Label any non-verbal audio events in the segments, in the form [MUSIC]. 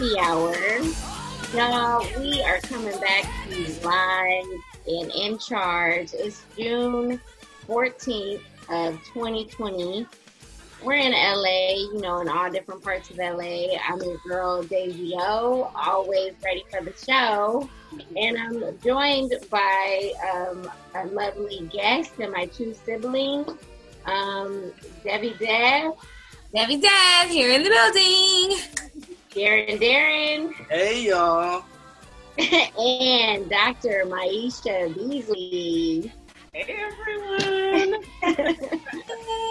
Happy Hour. Y'all, we are coming back to you live and in charge. It's June 14th of 2020. We're in LA, you know, in all different parts of LA. I'm your girl, Daisy O, always ready for the show. And I'm joined by um, a lovely guest and my two siblings, um, Debbie Deb. Debbie Deb here in the building. Darren Darren. Hey, y'all. [LAUGHS] and Dr. Maisha Beasley. Hey, everyone. [LAUGHS]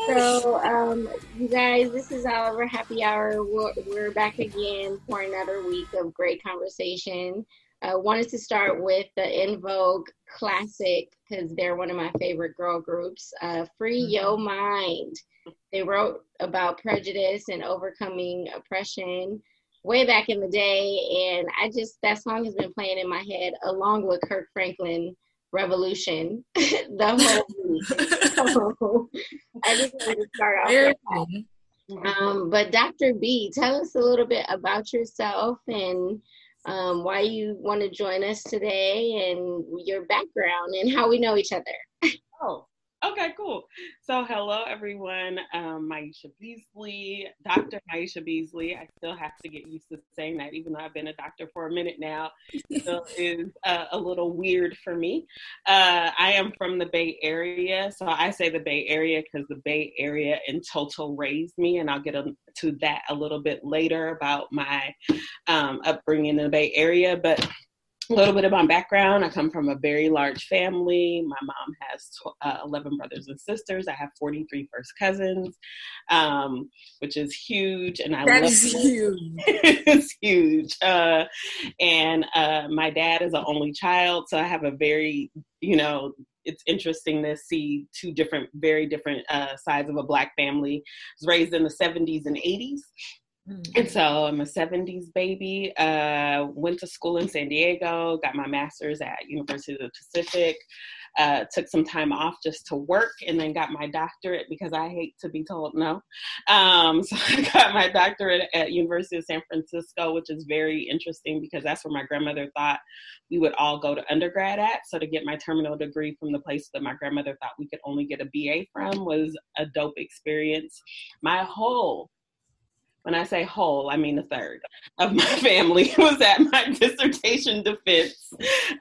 so, um, you guys, this is Oliver Happy Hour. We're, we're back again for another week of great conversation. I uh, wanted to start with the En Vogue classic because they're one of my favorite girl groups, uh, Free mm-hmm. Your Mind. They wrote about prejudice and overcoming oppression way back in the day. And I just, that song has been playing in my head along with Kirk Franklin Revolution [LAUGHS] the whole week. [LAUGHS] so I just wanted to start off. Um, but Dr. B, tell us a little bit about yourself and um, why you want to join us today and your background and how we know each other. oh, Okay, cool. So, hello everyone. Um, Maisha Beasley, Dr. Maisha Beasley. I still have to get used to saying that, even though I've been a doctor for a minute now. Still [LAUGHS] is uh, a little weird for me. Uh, I am from the Bay Area, so I say the Bay Area because the Bay Area in total raised me, and I'll get a, to that a little bit later about my um, upbringing in the Bay Area. But a little bit of my background. I come from a very large family. My mom has uh, 11 brothers and sisters. I have 43 first cousins, um, which is huge. And I that love is it. huge. [LAUGHS] it's huge. Uh, and uh, my dad is an only child, so I have a very, you know, it's interesting to see two different, very different uh, sides of a black family. I was raised in the 70s and 80s. And so I'm a 70s baby. Uh, went to school in San Diego, got my master's at University of the Pacific. Uh, took some time off just to work and then got my doctorate because I hate to be told no. Um, [LAUGHS] so I got my doctorate at University of San Francisco, which is very interesting because that's where my grandmother thought we would all go to undergrad at. So to get my terminal degree from the place that my grandmother thought we could only get a BA from was a dope experience. My whole when I say whole, I mean a third of my [LAUGHS] family [LAUGHS] was at my dissertation defense,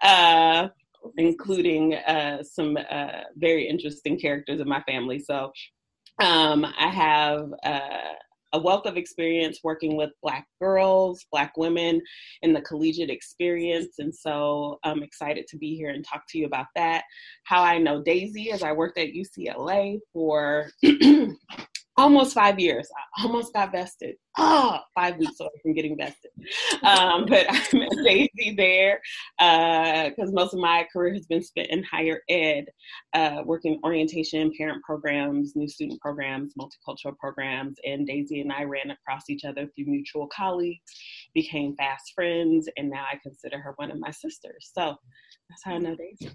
uh, including uh, some uh, very interesting characters in my family. So um, I have uh, a wealth of experience working with Black girls, Black women in the collegiate experience. And so I'm excited to be here and talk to you about that. How I know Daisy, is I worked at UCLA for [CLEARS THROAT] almost five years. I almost got vested. Oh, five weeks away from getting vested. Um, but [LAUGHS] I met Daisy there because uh, most of my career has been spent in higher ed, uh, working orientation, parent programs, new student programs, multicultural programs. And Daisy and I ran across each other through mutual colleagues, became fast friends, and now I consider her one of my sisters. So that's how I know Daisy.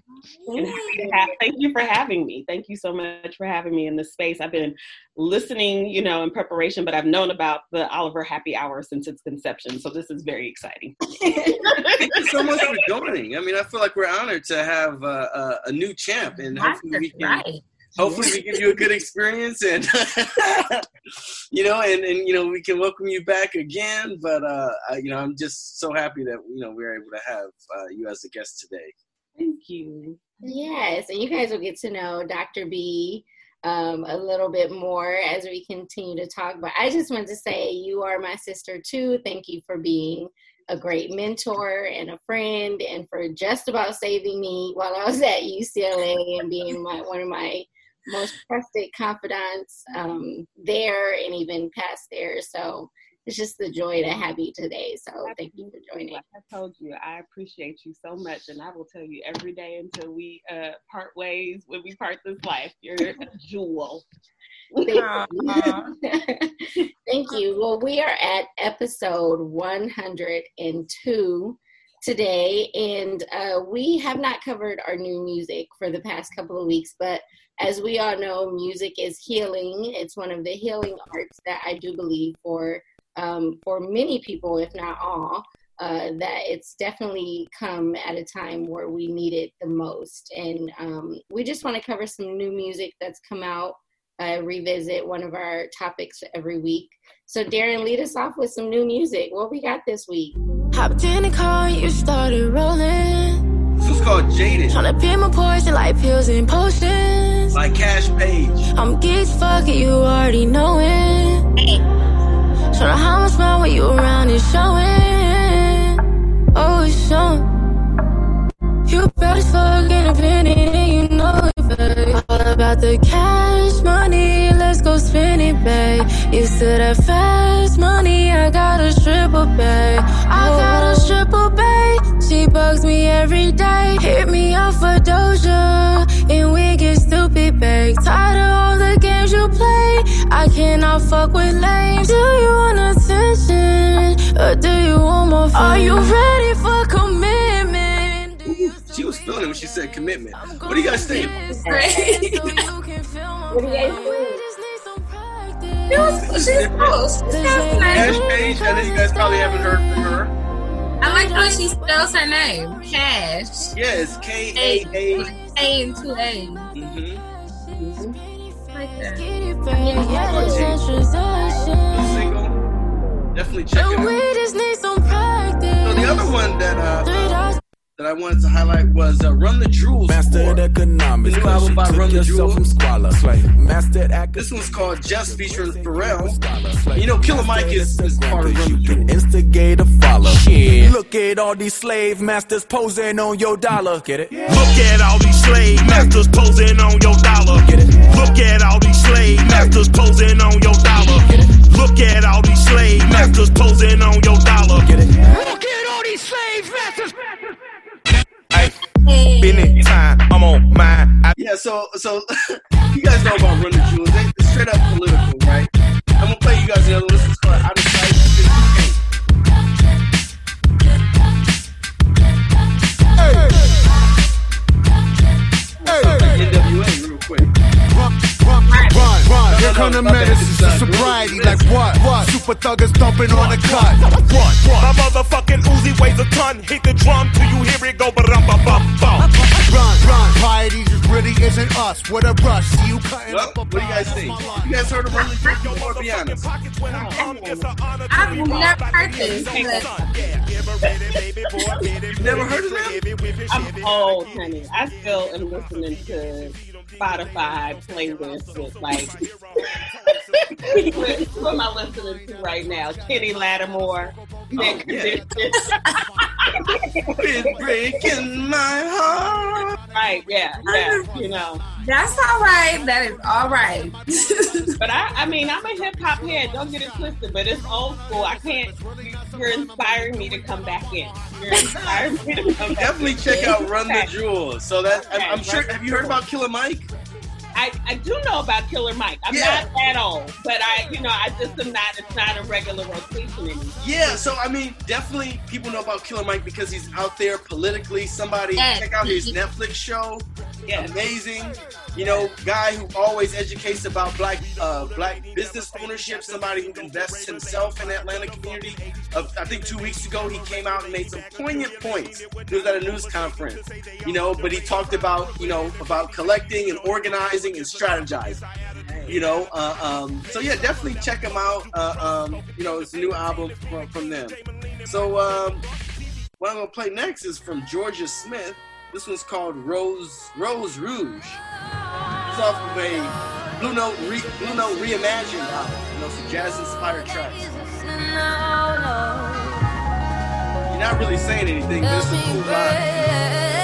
Have, thank you for having me. Thank you so much for having me in this space. I've been listening, you know, in preparation, but I've known about the Oliver Happy Hour since its conception. So this is very exciting. [LAUGHS] thank you so much for joining. I mean, I feel like we're honored to have uh, a, a new champ, and hopefully we can. Right. Hopefully we give you a good experience and [LAUGHS] you know and, and you know we can welcome you back again but uh I, you know I'm just so happy that you know we are able to have uh, you as a guest today. Thank you. Yes, and you guys will get to know Dr. B um, a little bit more as we continue to talk. But I just want to say you are my sister too. Thank you for being a great mentor and a friend, and for just about saving me while I was at UCLA and being my, one of my most trusted confidants um, there and even past there. So it's just the joy to have you today. So thank you for joining. Like I told you, I appreciate you so much, and I will tell you every day until we uh, part ways when we part this life. You're a jewel. Thank you. [LAUGHS] Thank you. Well, we are at episode 102 today, and uh, we have not covered our new music for the past couple of weeks, but as we all know, music is healing. It's one of the healing arts that I do believe for um, for many people, if not all, uh, that it's definitely come at a time where we need it the most. And um, we just want to cover some new music that's come out, uh, revisit one of our topics every week. So, Darren, lead us off with some new music. What we got this week? Hopped in the car you started rolling. This is called Jaded. Tryna pay my portion like pills and potions. Like Kaash Paige. I'm geeks fucking, you already know it. Tryna how much more when you around and showing. Oh, it's showing. You as fuck in a penny, and you know it, babe. All about the cash money, let's go spend it, babe. You said that fast money, I got a triple, babe. I got a triple, babe. She bugs me every day. Hit me up for Doja, and we get stupid, babe. Tired of all the games you play. I cannot fuck with lame. Do you want attention, or do you want more fun? Are you ready for commitment? Do you She was feeling it when she said commitment. What do you guys think? [LAUGHS] What do you guys think? She was, she's close. She sounds Kaash. Paige, I know you guys probably haven't heard from her. I like how she spells her name. Kaash. Yes, it's K A A A. A and two A's. Mm-hmm. Like that. Get it, babe. Yeah, a. Single. Definitely check it out. just need some practice. So the other one that uh, Three that I wanted to highlight was uh, Run the Jewels. Mastered Four. economics, The new album by Run the yourself Jewels. from squalor. Slay. Mastered This one's called Just featuring Pharrell. Pharrell. You know, Killer Mike is- is part of Run the You can Jewels. instigate a follow. Shit. Look at all these slave masters posing on your dollar. Get it? Look at all these slave masters posing on your dollar. Look at all these slave masters posing on your dollar. Look at all these slave masters posing on your dollar. Look at all these slave masters. Hey, Hey. been it time. I'm on mine. I Yeah, so so [LAUGHS] you guys know about Run the Jewels. They straight up political, right? I'm gonna play you guys another one. This is called Out of Sight. Here come the menaces to sobriety. Like what? What? Super thuggers dumping on the cut. Run, run. My motherfucking Uzi weighs a ton. Hit the drum till you hear it go ba bum bum bum. Run, run. Piety just really isn't us. What a rush. See you cutting Well, up a what do you guys think? You guys heard of Run the Jewels? Your Before, be motherfucking honest. pockets when I come. It's an honor to I've be never robbed by heard this, Yankee but- son. Give her ready, baby boy, get it, never heard of them? give it, whip it, I'm old, honey. I still am listening to Spotify playlists with like. [LAUGHS] who am I listening to right now? Kenny Lattimore. Oh, Nick yeah. Condition. Breaking my heart. right, yeah, yeah, you know. That's all right. That is all right. [LAUGHS] But I, I mean, I'm a hip hop head. Don't get it twisted. But it's old school. I can't. You're inspiring me to come back in. You're inspiring me to come back. Definitely check out Run the Jewels. So that I'm, I'm sure. Have you heard about Killer Mike? I, I do know about Killer Mike. I'm Yeah. not that old, but I, you know, I just am not. It's not a regular rotation anymore. Yeah, so I mean, definitely people know about Killer Mike because he's out there politically. Somebody Yes. check out his mm-hmm. Netflix show. Yeah. Amazing. You know, guy who always educates about black uh, black business ownership. Somebody who invests himself in the Atlanta community. Uh, I think two weeks ago he came out and made some poignant points. He was at a news conference. You know, but he talked about you know about collecting and organizing and strategizing. You know, uh, um, so yeah, definitely check him out. Uh, um, you know, it's a new album from, from them. So um, what I'm gonna play next is from Jorja Smith. This one's called Rose Rose Rouge. It's off of a Blue Note re, Blue Note reimagined album. You know, some jazz inspired tracks. You're not really saying anything, but it's a cool vibe.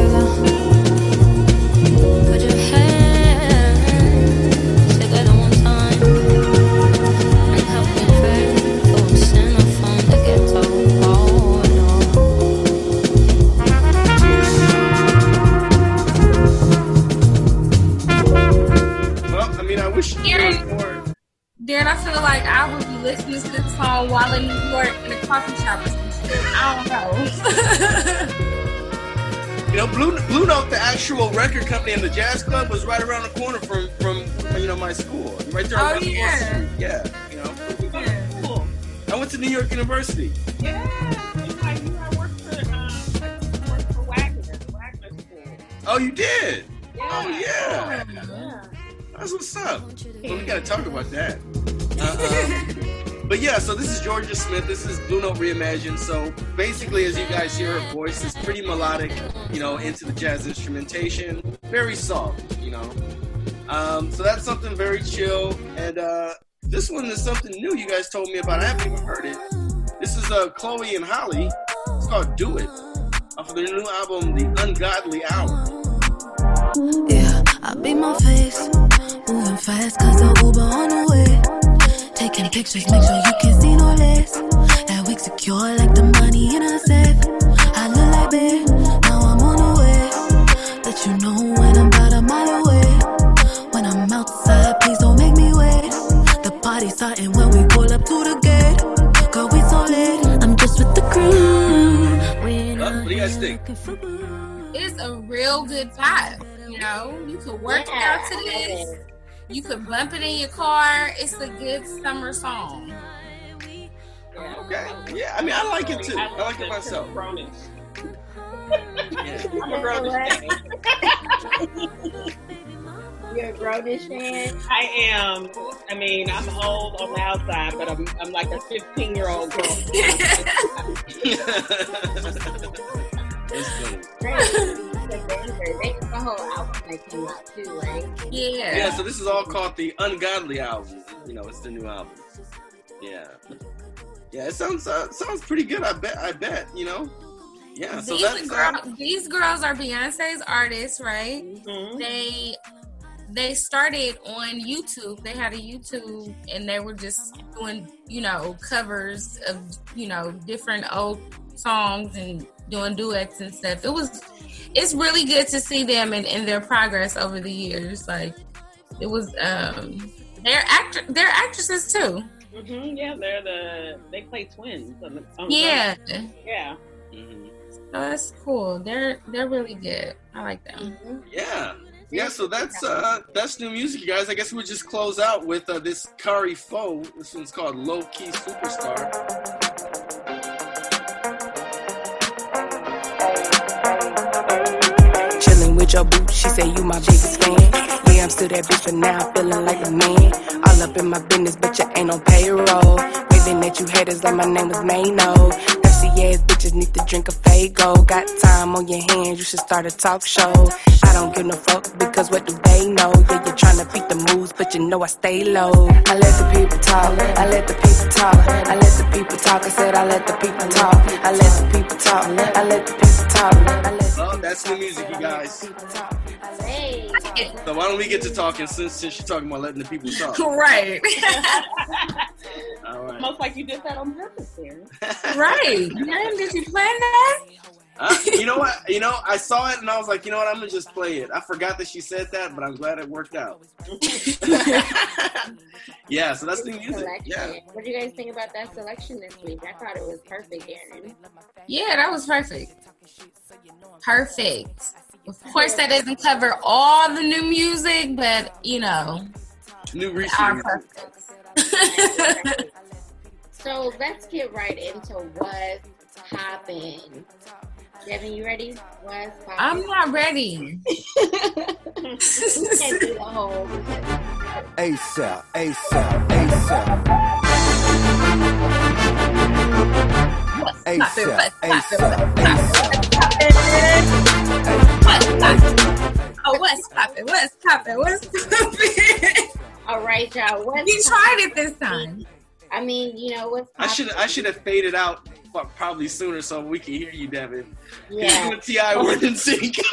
Actual record company and the jazz club, was right around the corner from from you know my school, right there. Oh, on West yeah. Yeah. You know, Yeah. Cool. I went to New York University. Yeah. You I worked for, um, I worked for Wagner, Wagner School. Oh, you did? Yeah. Oh yeah, Yeah. that's what's up. Well, we gotta talk about that. [LAUGHS] Uh, um, but yeah, so this is Jorja Smith. This is Blue Note Reimagined. So basically, as you guys hear her voice, is pretty melodic. You know, into the jazz instrumentation, very soft. You know, um, so that's something very chill. And uh, this one is something new. You guys told me about. I haven't even heard it. This is uh, Chloe and Halle. It's called "Do It" off of their new album, "The Ungodly Hour." Yeah, I beat my face. Moving fast cause I'm Uber on the way. Taking pictures, make sure you can see no less. That wig secure like the money in a safe. I look like babe, now I'm on the way. Let you know when I'm about a mile away. When I'm outside, please don't make me wait. The party's starting when we pull up to the gate. Girl, we so late. I'm just with the crew. We ain't what do you guys think? looking for. It's a real good vibe. You know, you can work Yeah, out to this. It. You could bump it in your car. It's a good summer song. Yeah. Okay. Yeah, I mean, I like it too. I like it myself. Yeah. [LAUGHS] I'm a grownish. [LAUGHS] You're a grownish fan. I am. I mean, I'm old on the outside, but I'm, I'm like a 15 year old girl. [LAUGHS] It's funny. Right. The the whole album that came out too, right? Yeah. Yeah, so this is all called the Ungodly album. You know, it's the new album. Yeah. Yeah, it sounds uh, sounds pretty good. I bet. I bet. You know. Yeah. So these, that's girl, uh, these girls are Beyonce's artists, right? Mhm. They they started on YouTube. They had a YouTube and they were just doing, you know, covers of, you know, different old songs and doing duets and stuff. It was it's really good to see them and, and their progress over the years. Like it was um they're actor they're actresses too. Mhm, Yeah, they're the they play twins. On the, on the- Yeah. yeah. mhm. So that's cool. They're they're really good. I like them. yeah. Yeah, so that's uh that's new music, you guys. I guess we'll just close out with uh, this Kari Faux. This one's called Low Key Superstar. With your she say you my biggest fan. Yeah, I'm still that bitch, but now I'm feeling like a man. All up in my business, but you ain't on payroll. Waving at you haters like my name was Mano. Ass bitches need to drink a Faygo. Got time on your hands, you should start a talk show. I don't give no fuck because what do they know? Yeah, you're trying to beat the moves, but you know I stay low. I let the people talk, I let the people talk, I let the people talk. I said I let the people talk, I let the people talk, I let the people talk. I let the Oh, that's new music, you guys. People talk. Hey. So why don't we get to talking since since you're talking about letting the people talk? [LAUGHS] Right. [LAUGHS] All right. Almost like you did that on purpose there. [LAUGHS] right. Man, did you plan that? Uh, you know what? You know, I saw it and I was like, you know what? I'm gonna just play it. I forgot that she said that, but I'm glad it worked out. yeah, so that's the music. Selection. Yeah. What do you guys think about that selection this week? I thought it was perfect, Aaron. Yeah, that was perfect. Perfect. Of course, that doesn't cover all the new music, but you know, New our recent. perfect. So let's get right into what's popping. Devin, you ready? What's popping? I'm not ready. [LAUGHS] we can't do the whole. ASAP, ASAP, ASAP. ASAP, ASAP, ASAP. Poppin'? Oh, what's poppin'? What's poppin'? What's poppin'? All right, y'all. What's You tried it this time. I mean, you know what's I should popping? I should have faded out pro- probably sooner so we can hear you, Devin. Yeah, You Ti weren't in sync. [LAUGHS]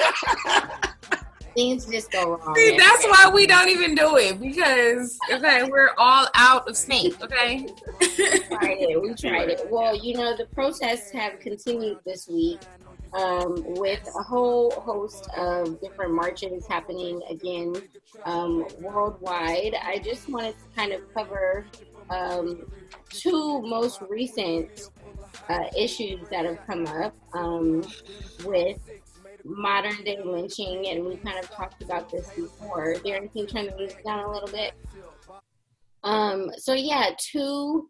things just go wrong. See, that's why we don't even do it because okay, we're all out of sync. Okay. we tried it. We tried it. [LAUGHS] Well, you know, the protests have continued this week um, with a whole host of different marches happening again um, worldwide. I just wanted to kind of cover um, two most recent uh, issues that have come up um, with modern day lynching, and we kind of talked about this before. Darren, can you turn the music down a little bit? Um, so yeah, two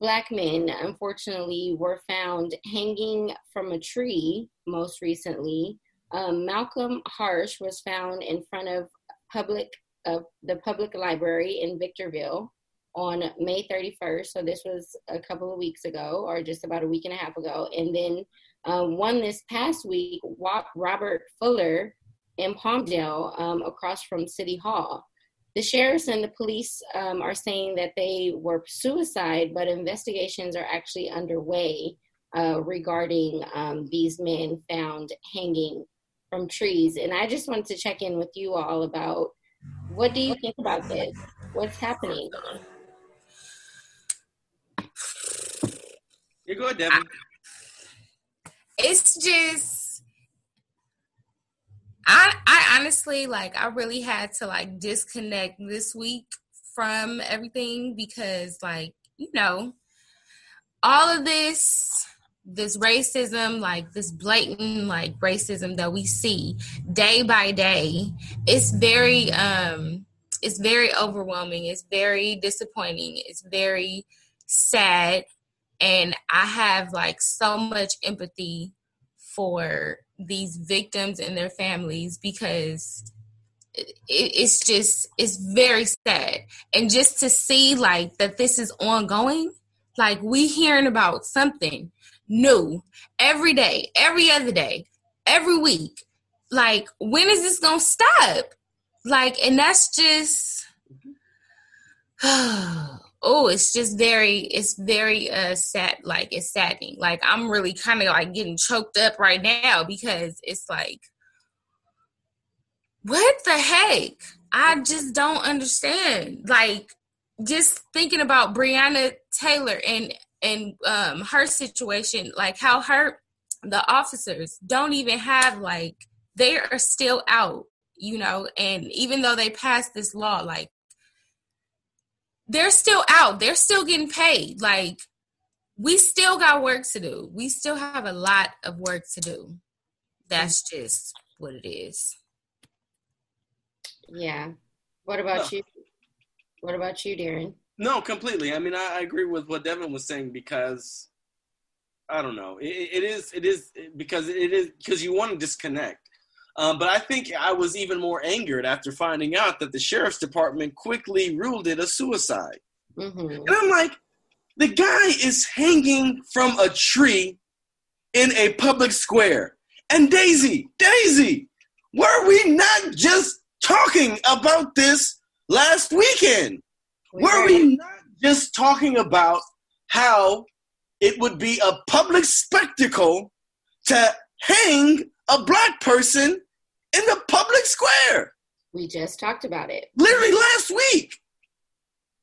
black men unfortunately were found hanging from a tree most recently. Um, Malcolm Harsch was found in front of public of the public library in Victorville on May 31st. So this was a couple of weeks ago, or just about a week and a half ago. And then um, one this past week, Robert Fuller in Palmdale, um, across from City Hall. The sheriffs and the police um, are saying that they were suicide, but investigations are actually underway uh, regarding um, these men found hanging from trees. And I just wanted to check in with you all about what do you think about this? What's happening? You're go, Devin. It's just I I honestly like I really had to like disconnect this week from everything because like, you know, all of this this racism, like this blatant like racism that we see day by day, it's very um it's very overwhelming. It's very disappointing. It's very sad. And I have like so much empathy for these victims and their families because it's just it's very sad and just to see like that this is ongoing like we hearing about something new every day, every other day, every week. Like, when is this gonna stop? Like, and that's just [SIGHS] [SIGHS] oh, it's just very, it's very uh sad, like it's saddening. Like I'm really kind of like getting choked up right now because it's like what the heck? I just don't understand. Like just thinking about Breonna Taylor and and um, her situation, like how her the officers don't even have like they are still out, you know, and even though they passed this law, like they're still out, they're still getting paid. Like we still got work to do. We still have a lot of work to do. That's mm. just what it is. Yeah. What about you? What about you, Darren? No, completely. I mean, I, I, agree with what Devin was saying because I don't know. It, it is, it is because it is because you want to disconnect. Um, but I think I was even more angered after finding out that the sheriff's department quickly ruled it a suicide. Mm-hmm. And I'm like, the guy is hanging from a tree in a public square. And Daisy, Daisy, were we not just talking about this last weekend? Were we not just talking about how it would be a public spectacle to hang a black person in the public square? We just talked about it. Literally last week.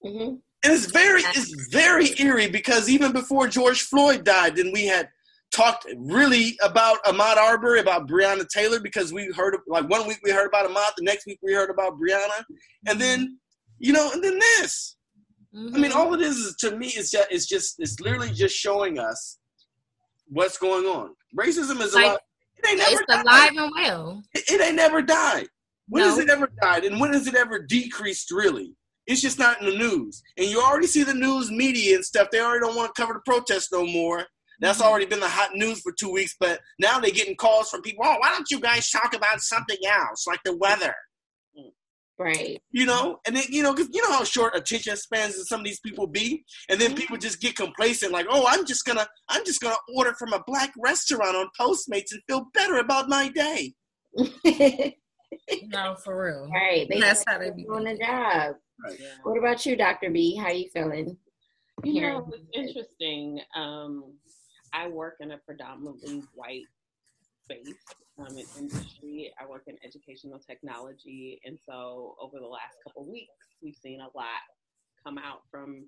Mm-hmm. And it's very, it's very eerie because even before George Floyd died, then we had talked really about Ahmaud Arbery, about Breonna Taylor, because we heard like one week we heard about Ahmaud, the next week we heard about Breonna, and then you know, and then this. Mm-hmm. I mean, all it is is to me is just it's just it's literally just showing us what's going on. Racism is like, alive. It ain't never it's alive and well. It, it, ain't never died. When no. has it ever died? And when has it ever decreased? Really, it's just not in the news. And you already see the news media and stuff. They already don't want to cover the protests no more. That's mm-hmm. already been the hot news for two weeks. But now they're getting calls from people. Oh, why don't you guys talk about something else, like the weather? Right. You know, and then you know, cause you know how short attention spans some of these people be, and then mm-hmm. people just get complacent, like, oh, I'm just gonna, I'm just gonna order from a black restaurant on Postmates and feel better about my day. [LAUGHS] no, for real. Right. They That's how they be doing the job. Right. What about you, Dr. B? How you feeling? You know, it's interesting. Um, I work in a predominantly white space um, in industry. I work in educational technology, and so over the last couple of weeks, we've seen a lot come out from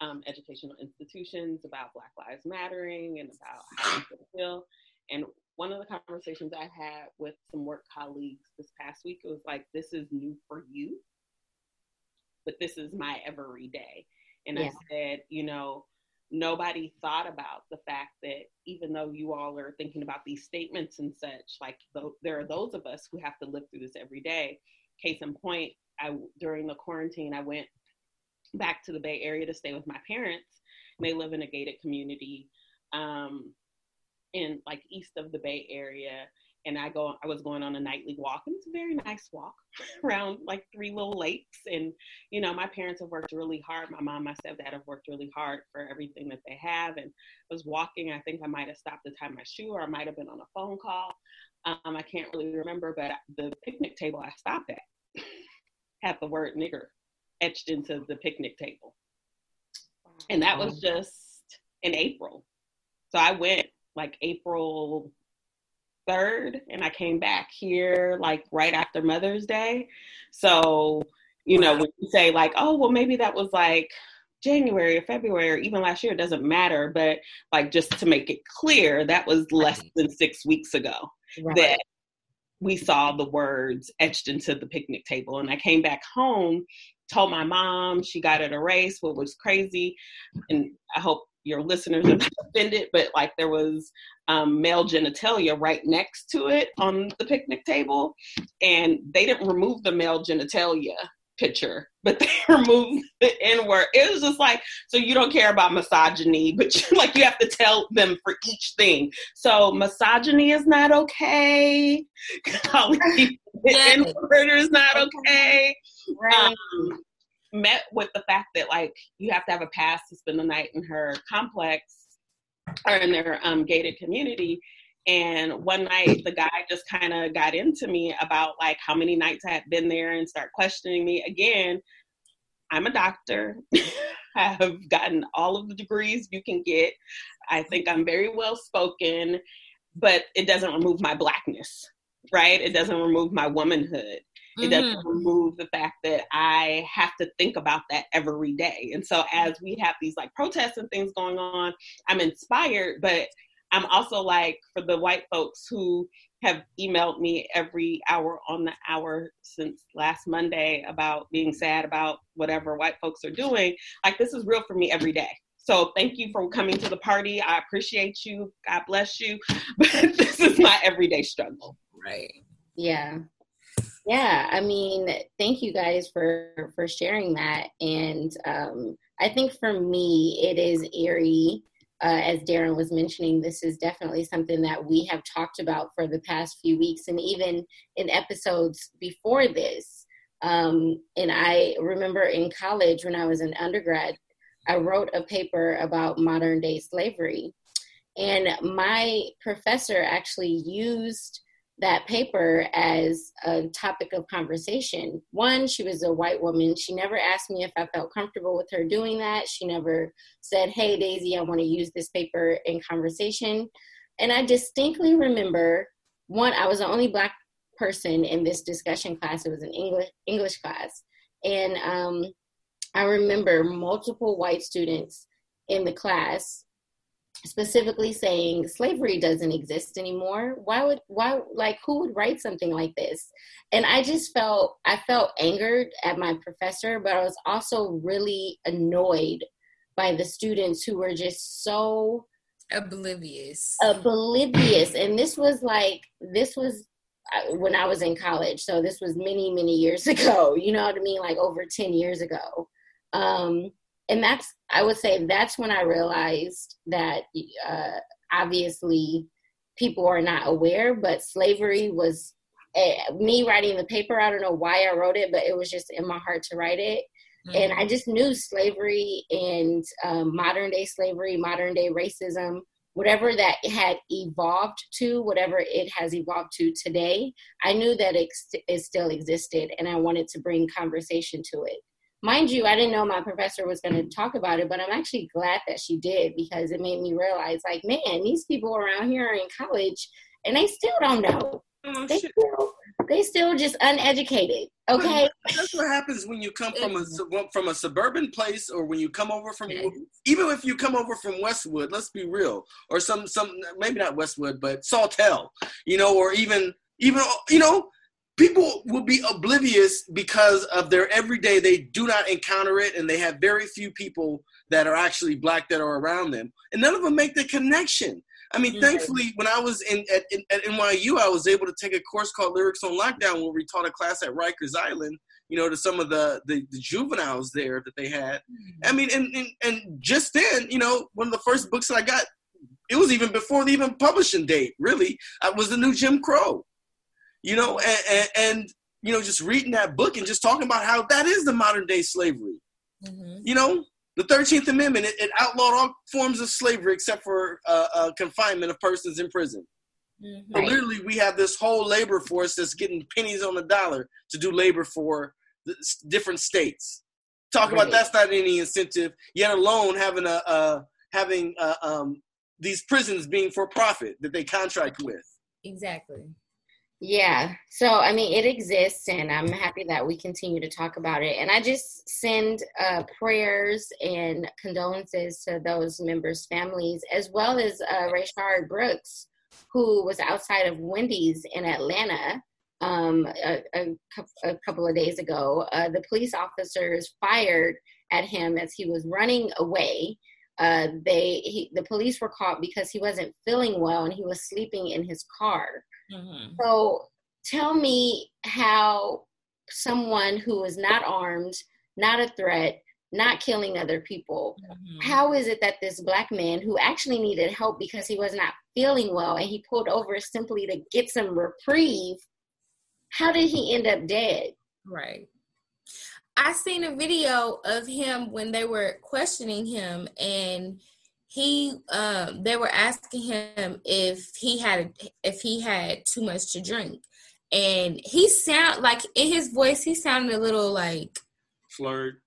um, educational institutions about Black Lives Mattering and about how people feel. And one of the conversations I had with some work colleagues this past week, it was like, "This is new for you, but this is my every day." And yeah. I said, you know, nobody thought about the fact that even though you all are thinking about these statements and such, like th- there are those of us who have to live through this every day. Case in point, I during the quarantine, I went back to the Bay Area to stay with my parents. They live in a gated community um, in like east of the Bay Area, and I go I was going on a nightly walk and it's a very nice walk [LAUGHS] around like three little lakes and you know my parents have worked really hard my mom my stepdad have worked really hard for everything that they have and I was walking I think I might have stopped to tie my shoe or I might have been on a phone call um, I can't really remember but the picnic table I stopped at [LAUGHS] had the word nigger etched into the picnic table. And that was just in April. So I went like April 3rd and I came back here like right after Mother's Day. So, you know, when you say like, oh, well, maybe that was like January or February or even last year, it doesn't matter. But like, just to make it clear, that was less than six weeks ago right. that we saw the words etched into the picnic table. And I came back home, told my mom, she got it erased, what was crazy. And I hope your listeners are offended, but like there was um, male genitalia right next to it on the picnic table, and they didn't remove the male genitalia picture, but [LAUGHS] they removed the N word. It was just like, so you don't care about misogyny, [LAUGHS] but you, like you have to tell them for each thing. So misogyny is not okay. The N word is not okay. Right. Um, met with the fact that like you have to have a pass to spend the night in her complex or in their um, gated community. And one night, the guy just kind of got into me about like how many nights I had been there and start questioning me again. I'm a doctor. [LAUGHS] I have gotten all of the degrees you can get. I think I'm very well spoken, but it doesn't remove my blackness, right? It doesn't remove my womanhood. It doesn't mm-hmm. remove the fact that I have to think about that every day. And so as we have these like protests and things going on, I'm inspired, but I'm also like for the white folks who have emailed me every hour on the hour since last Monday about being sad about whatever white folks are doing. Like this is real for me every day. So thank you for coming to the party. I appreciate you. God bless you. [LAUGHS] But this is my everyday struggle. Right. Yeah yeah i mean thank you guys for for sharing that. And um i think for me it is eerie uh, as darren was mentioning this is definitely something that we have talked about for the past few weeks and even in episodes before this. Um, and i remember in college when i was an undergrad i wrote a paper about modern day slavery. And my professor actually used that paper as a topic of conversation. One, she was a white woman. She never asked me if I felt comfortable with her doing that. She never said, Hey, Daisy, I want to use this paper in conversation. And I distinctly remember one, I was the only black person in this discussion class. It was an English English class. And um, I remember multiple white students in the class specifically saying slavery doesn't exist anymore why would why like who would write something like this? And i just felt i felt angered at my professor but i was also really annoyed by the students who were just so oblivious. Oblivious. And this was like this was uh, when i was in college. So this was many many years [LAUGHS] ago. You know what i mean? Like over 10 years ago. Um and that's i would say that's when i realized that uh, obviously people are not aware but slavery was uh, me writing the paper i don't know why i wrote it but it was just in my heart to write it mm-hmm. and i just knew slavery and um, modern day slavery modern day racism whatever that had evolved to whatever it has evolved to today i knew that it, it still existed and i wanted to bring conversation to it mind you, I didn't know my professor was going to talk about it, but I'm actually glad that she did because it made me realize, like, man, these people around here are in college and they still don't know. Oh, they, still, they still just uneducated. Okay, that's what happens when you come from a from a suburban place, or when you come over from even if you come over from Westwood. Let's be real, or some some maybe not Westwood, but Sawtell, you know, or even even you know people will be oblivious because of their everyday. They do not encounter it and they have very few people that are actually black that are around them. And none of them make the connection. I mean mm-hmm. thankfully when i was in at, in at, nyu i was able to take a course called lyrics on lockdown where we taught a class at rikers island you know to some of the the, the juveniles there that they had. Mm-hmm. i mean and, and and just then you know one of the first books that i got it was even before the even publishing date really. I was the new jim crow you know, and, and, and, you know, just reading that book and just talking about how that is the modern day slavery. Mm-hmm. You know, the Thirteenth Amendment it, it, outlawed all forms of slavery except for uh, uh, confinement of persons in prison. Mm-hmm. But literally, we have this whole labor force that's getting pennies on the dollar to do labor for different states. Talk right. about that's not any incentive, yet alone having a uh, having um, these prisons being for profit that they contract with. Exactly. Yeah. So, I mean, it exists, and I'm happy that we continue to talk about it. And I just send uh, prayers and condolences to those members' families, as well as uh, Rayshard Brooks, who was outside of Wendy's in Atlanta um, a, a, a, couple of days ago. Uh, the police officers fired at him as he was running away. Uh, they he, the police were caught because he wasn't feeling well and he was sleeping in his car. Mm-hmm. So tell me how someone who is not armed, not a threat, not killing other people, mm-hmm. how is it that this black man who actually needed help because he was not feeling well and he pulled over simply to get some reprieve, how did he end up dead? Right. I seen a video of him when they were questioning him and he um they were asking him if he had if he had too much to drink. And he sound like in his voice he sounded a little like flirt.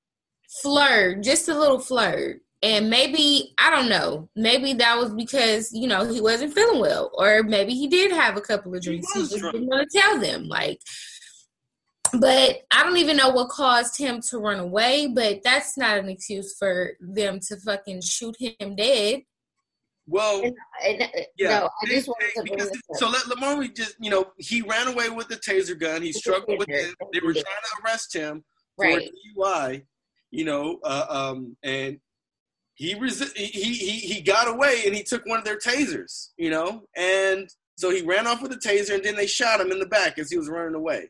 Flirt just a little flirt. And maybe i don't know maybe that was because you know he wasn't feeling well or maybe he did have a couple of drinks. He, he just didn't want to tell them like but I don't even know what caused him to run away, but that's not an excuse for them to fucking shoot him dead. Well, and, and, uh, yeah. No, I just wanted to bring this up. So let Lamar just, you know, he ran away with the taser gun. He struggled with it. They were trying to arrest him for right. DUI, you know, uh, um, and he, resi- he he he got away and he took one of their tasers, you know, and so he ran off with the taser and then they shot him in the back as he was running away.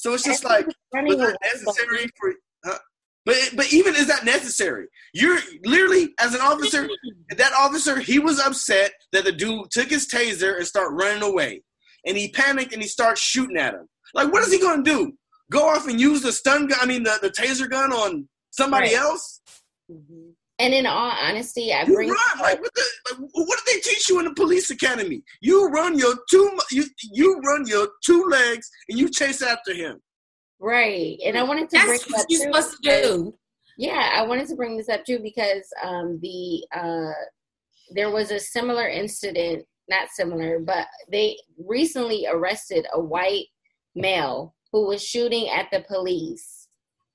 So it's just like, was that necessary for? Huh? But but even is that necessary? You're literally as an officer. [LAUGHS] that officer, he was upset that the dude took his taser and start running away, and he panicked and he starts shooting at him. Like, what is he gonna do? Go off and use the stun gun? I mean, the, the taser gun on somebody right. else? Mm-hmm. And in all honesty, I bring run like what the like, what did they teach you in the police academy? You run your two you you run your two legs and you chase after him. Right, and I wanted to That's bring what you're supposed to do. Yeah, I wanted to bring this up too because um, the uh, there was a similar incident, not similar, but they recently arrested a white male who was shooting at the police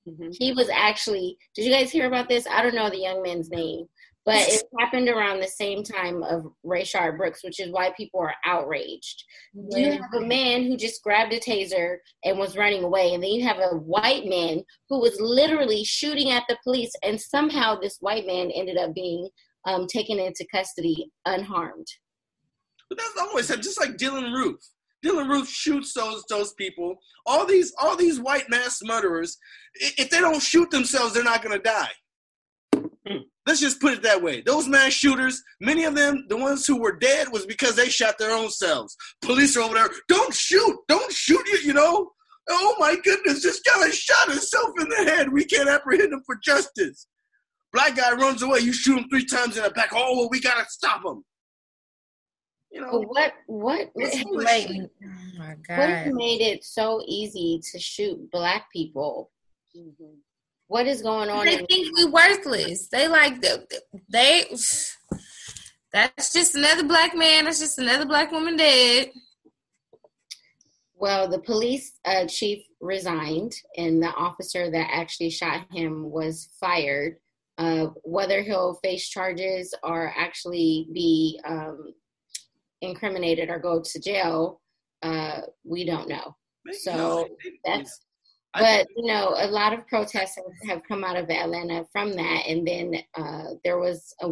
Mm-hmm. He was actually. Did you guys hear about this? I don't know the young man's name, but it [LAUGHS] happened around the same time of Rayshard Brooks, which is why people are outraged. Yeah. You have a man who just grabbed a taser and was running away, and then you have a white man who was literally shooting at the police, and somehow this white man ended up being um, taken into custody unharmed. But that's always just like Dylann Roof. Dylann Roof shoots those those people. All these all these white mass murderers, if they don't shoot themselves, they're not gonna die. Hmm. Let's just put it that way. Those mass shooters, many of them, the ones who were dead, was because they shot their own selves. Police are over there. Don't shoot! Don't shoot you! You know. Oh my goodness! This guy shot himself in the head. We can't apprehend him for justice. Black guy runs away. You shoot him three times in the back. Oh, well, we gotta stop him. You know what? What? What made, oh my God. What made it so easy to shoot black people? Mm-hmm. What is going on? They think we worthless. They like they. That's just another black man. That's just another black woman dead. Well, the police uh, chief resigned, and the officer that actually shot him was fired. Uh, whether he'll face charges or actually be um, incriminated or go to jail, uh, we don't know. So that's but you know a lot of protests have come out of atlanta from that and then uh, there was a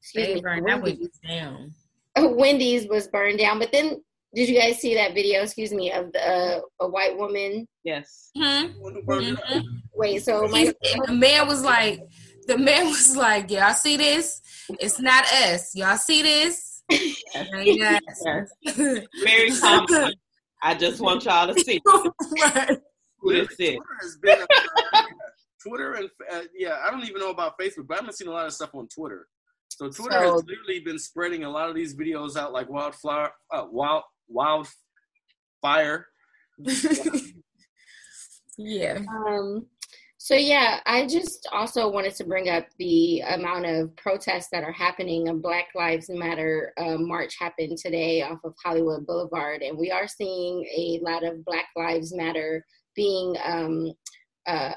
excuse me wendy's, down. [LAUGHS] wendy's was burned down but then did you guys see that video excuse me of the, uh, a white woman yes mm-hmm. Mm-hmm. wait so my the man was like the man [LAUGHS] was like y'all see this it's not us y'all see this [LAUGHS] yes. very common i just want y'all to see right. Twitter, Twitter has been a, Twitter and uh, yeah, I don't even know about Facebook, but I haven't seen a lot of stuff on Twitter. So Twitter so, has literally been spreading a lot of these videos out like wildflower, uh, wild, wildfire. [LAUGHS] yeah. Um. So yeah, I just also wanted to bring up the amount of protests that are happening. A Black Lives Matter uh, march happened today off of Hollywood Boulevard, and we are seeing a lot of Black Lives Matter being um, uh,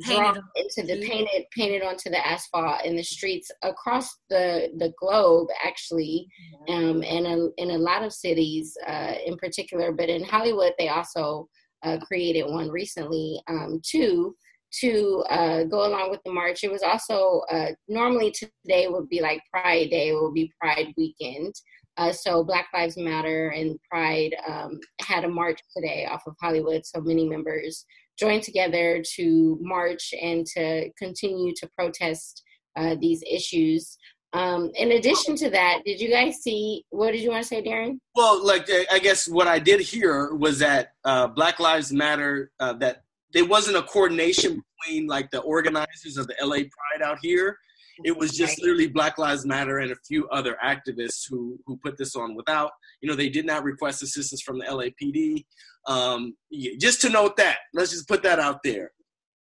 drawn into the painted painted onto the asphalt in the streets across the the globe actually um, and a, in a lot of cities uh, in particular but in hollywood they also uh, created one recently um, too to uh, go along with the march it was also uh, normally today would be like pride day it would be pride weekend uh, so Black Lives Matter and Pride um, had a march today off of Hollywood. So many members joined together to march and to continue to protest uh, these issues. Um, in addition to that, did you guys see? What did you want to say, Darren? Well, like I guess what I did hear was that uh, Black Lives Matter. Uh, that there wasn't a coordination between like the organizers of the LA Pride out here it was just literally Black Lives Matter and a few other activists who who put this on without, you know, they did not request assistance from the LAPD. Um, yeah, just to note that, let's just put that out there.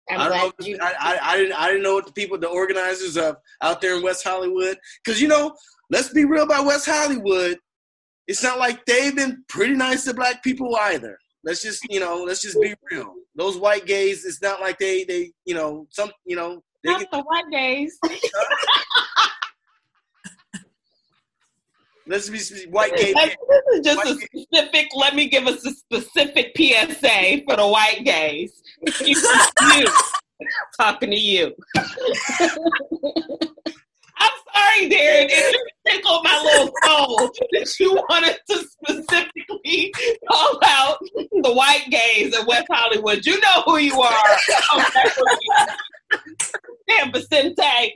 I'm I, glad you- I, I, I, didn't I didn't know what the people, the organizers of out there in West Hollywood, because you know, let's be real about West Hollywood. It's not like they've been pretty nice to black people either. Let's just you know, let's just be real. Those white gays, it's not like they they you know some you know not the white gays. [LAUGHS] Let's be white gay. This is just white a specific. Gay. Let me give us a specific PSA for the white gays. you, [LAUGHS] talking to you. [LAUGHS] I'm sorry, Darren. It tickled my little soul that you wanted to specifically call out the white gays in West Hollywood. You know who you are. Damn, Vicente.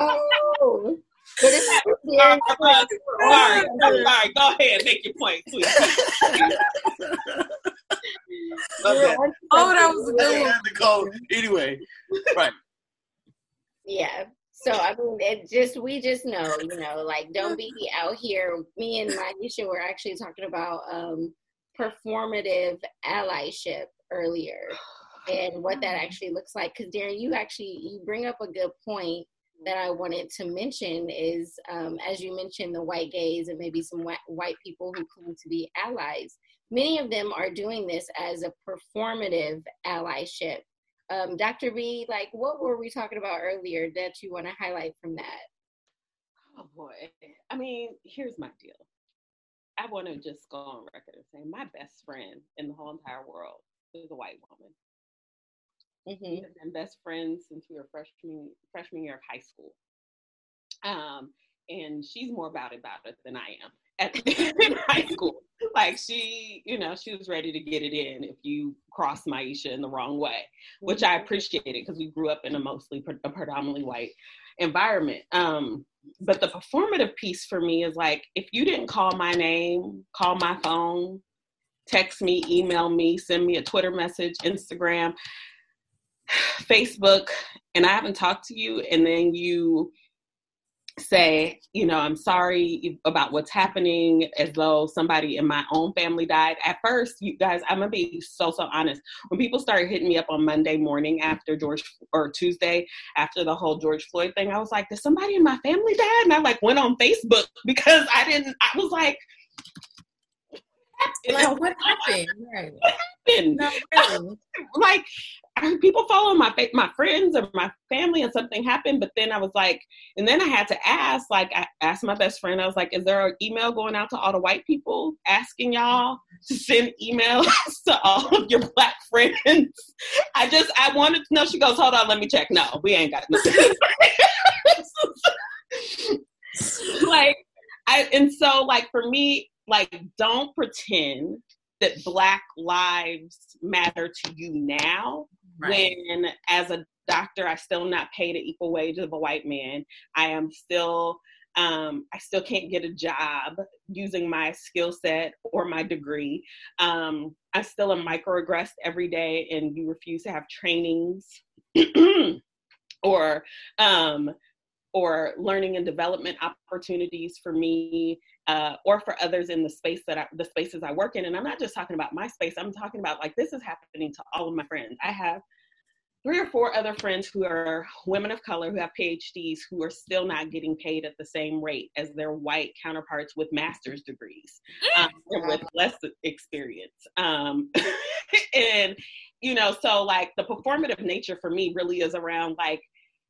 oh. But it's uh, uh, sorry, sorry, sorry, go ahead, make your point, please. okay. Oh, that was good. Call. Anyway, right. Yeah. So I mean, it just we just know, you know, like don't be out here. Me and Maisha were actually talking about um performative allyship earlier and what that [SIGHS] actually looks like. Because Darren, you actually you bring up a good point that I wanted to mention is, um, as you mentioned, the white gays and maybe some white, white people who claim to be allies. Many of them are doing this as a performative allyship. Um, Dr. B, like, what were we talking about earlier that you want to highlight from that? Oh boy, I mean, here's my deal. I want to just go on record and say my best friend in the whole entire world is a white woman. Mm-hmm. We've been best friends since we were freshman freshman year of high school. Um, and she's more about it about it than I am at [LAUGHS] in high school. Like she, you know, she was ready to get it in if you cross Maisha in the wrong way, which I appreciated because we grew up in a mostly a predominantly white environment. Um, but the performative piece for me is like if you didn't call my name, call my phone, text me, email me, send me a Twitter message, Instagram, [SIGHS] Facebook and I haven't talked to you, and then you say, you know, I'm sorry about what's happening as though somebody in my own family died. At first, you guys, I'm gonna be so, so honest. When people started hitting me up on Monday morning after George or Tuesday after the whole George Floyd thing, I was like, did somebody in my family die? And I like went on Facebook [LAUGHS] because I didn't, I was like, like [LAUGHS] what happened? Right. happened? No, [LAUGHS] like [LAUGHS] people follow my my friends or my family and something happened but then i was like and then i had to ask like i asked my best friend i was like is there an email going out to all the white people asking y'all to send emails [LAUGHS] to all of your black friends? [LAUGHS] I just i wanted to know. She goes hold on let me check. No we ain't got nothing like i and so like for me like don't pretend that black lives matter to you now right. when as a doctor i still not paid an equal wage of a white man i am still um, I still can't get a job using my skill set or my degree. Um, I still am microaggressed every day, and you refuse to have trainings [CLEARS THROAT] or um, or learning and development opportunities for me uh, or for others in the space that I, the spaces I work in. And I'm not just talking about my space. I'm talking about like this is happening to all of my friends. I have three or four other friends who are women of color who have PhDs who are still not getting paid at the same rate as their white counterparts with master's degrees [GASPS] um, and with less experience. Um, [LAUGHS] and you know, so like the performative nature for me really is around like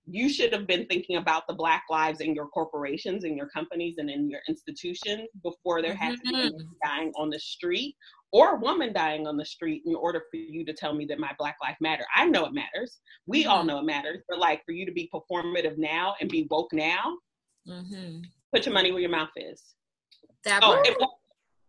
you should have been thinking about the black lives in your corporations in your companies and in your institutions before there had to be mm-hmm. dying on the street or a woman dying on the street in order for you to tell me that my black life matter i know it matters we mm-hmm. all know it matters but like for you to be performative now and be woke now mm-hmm. put your money where your mouth is that oh,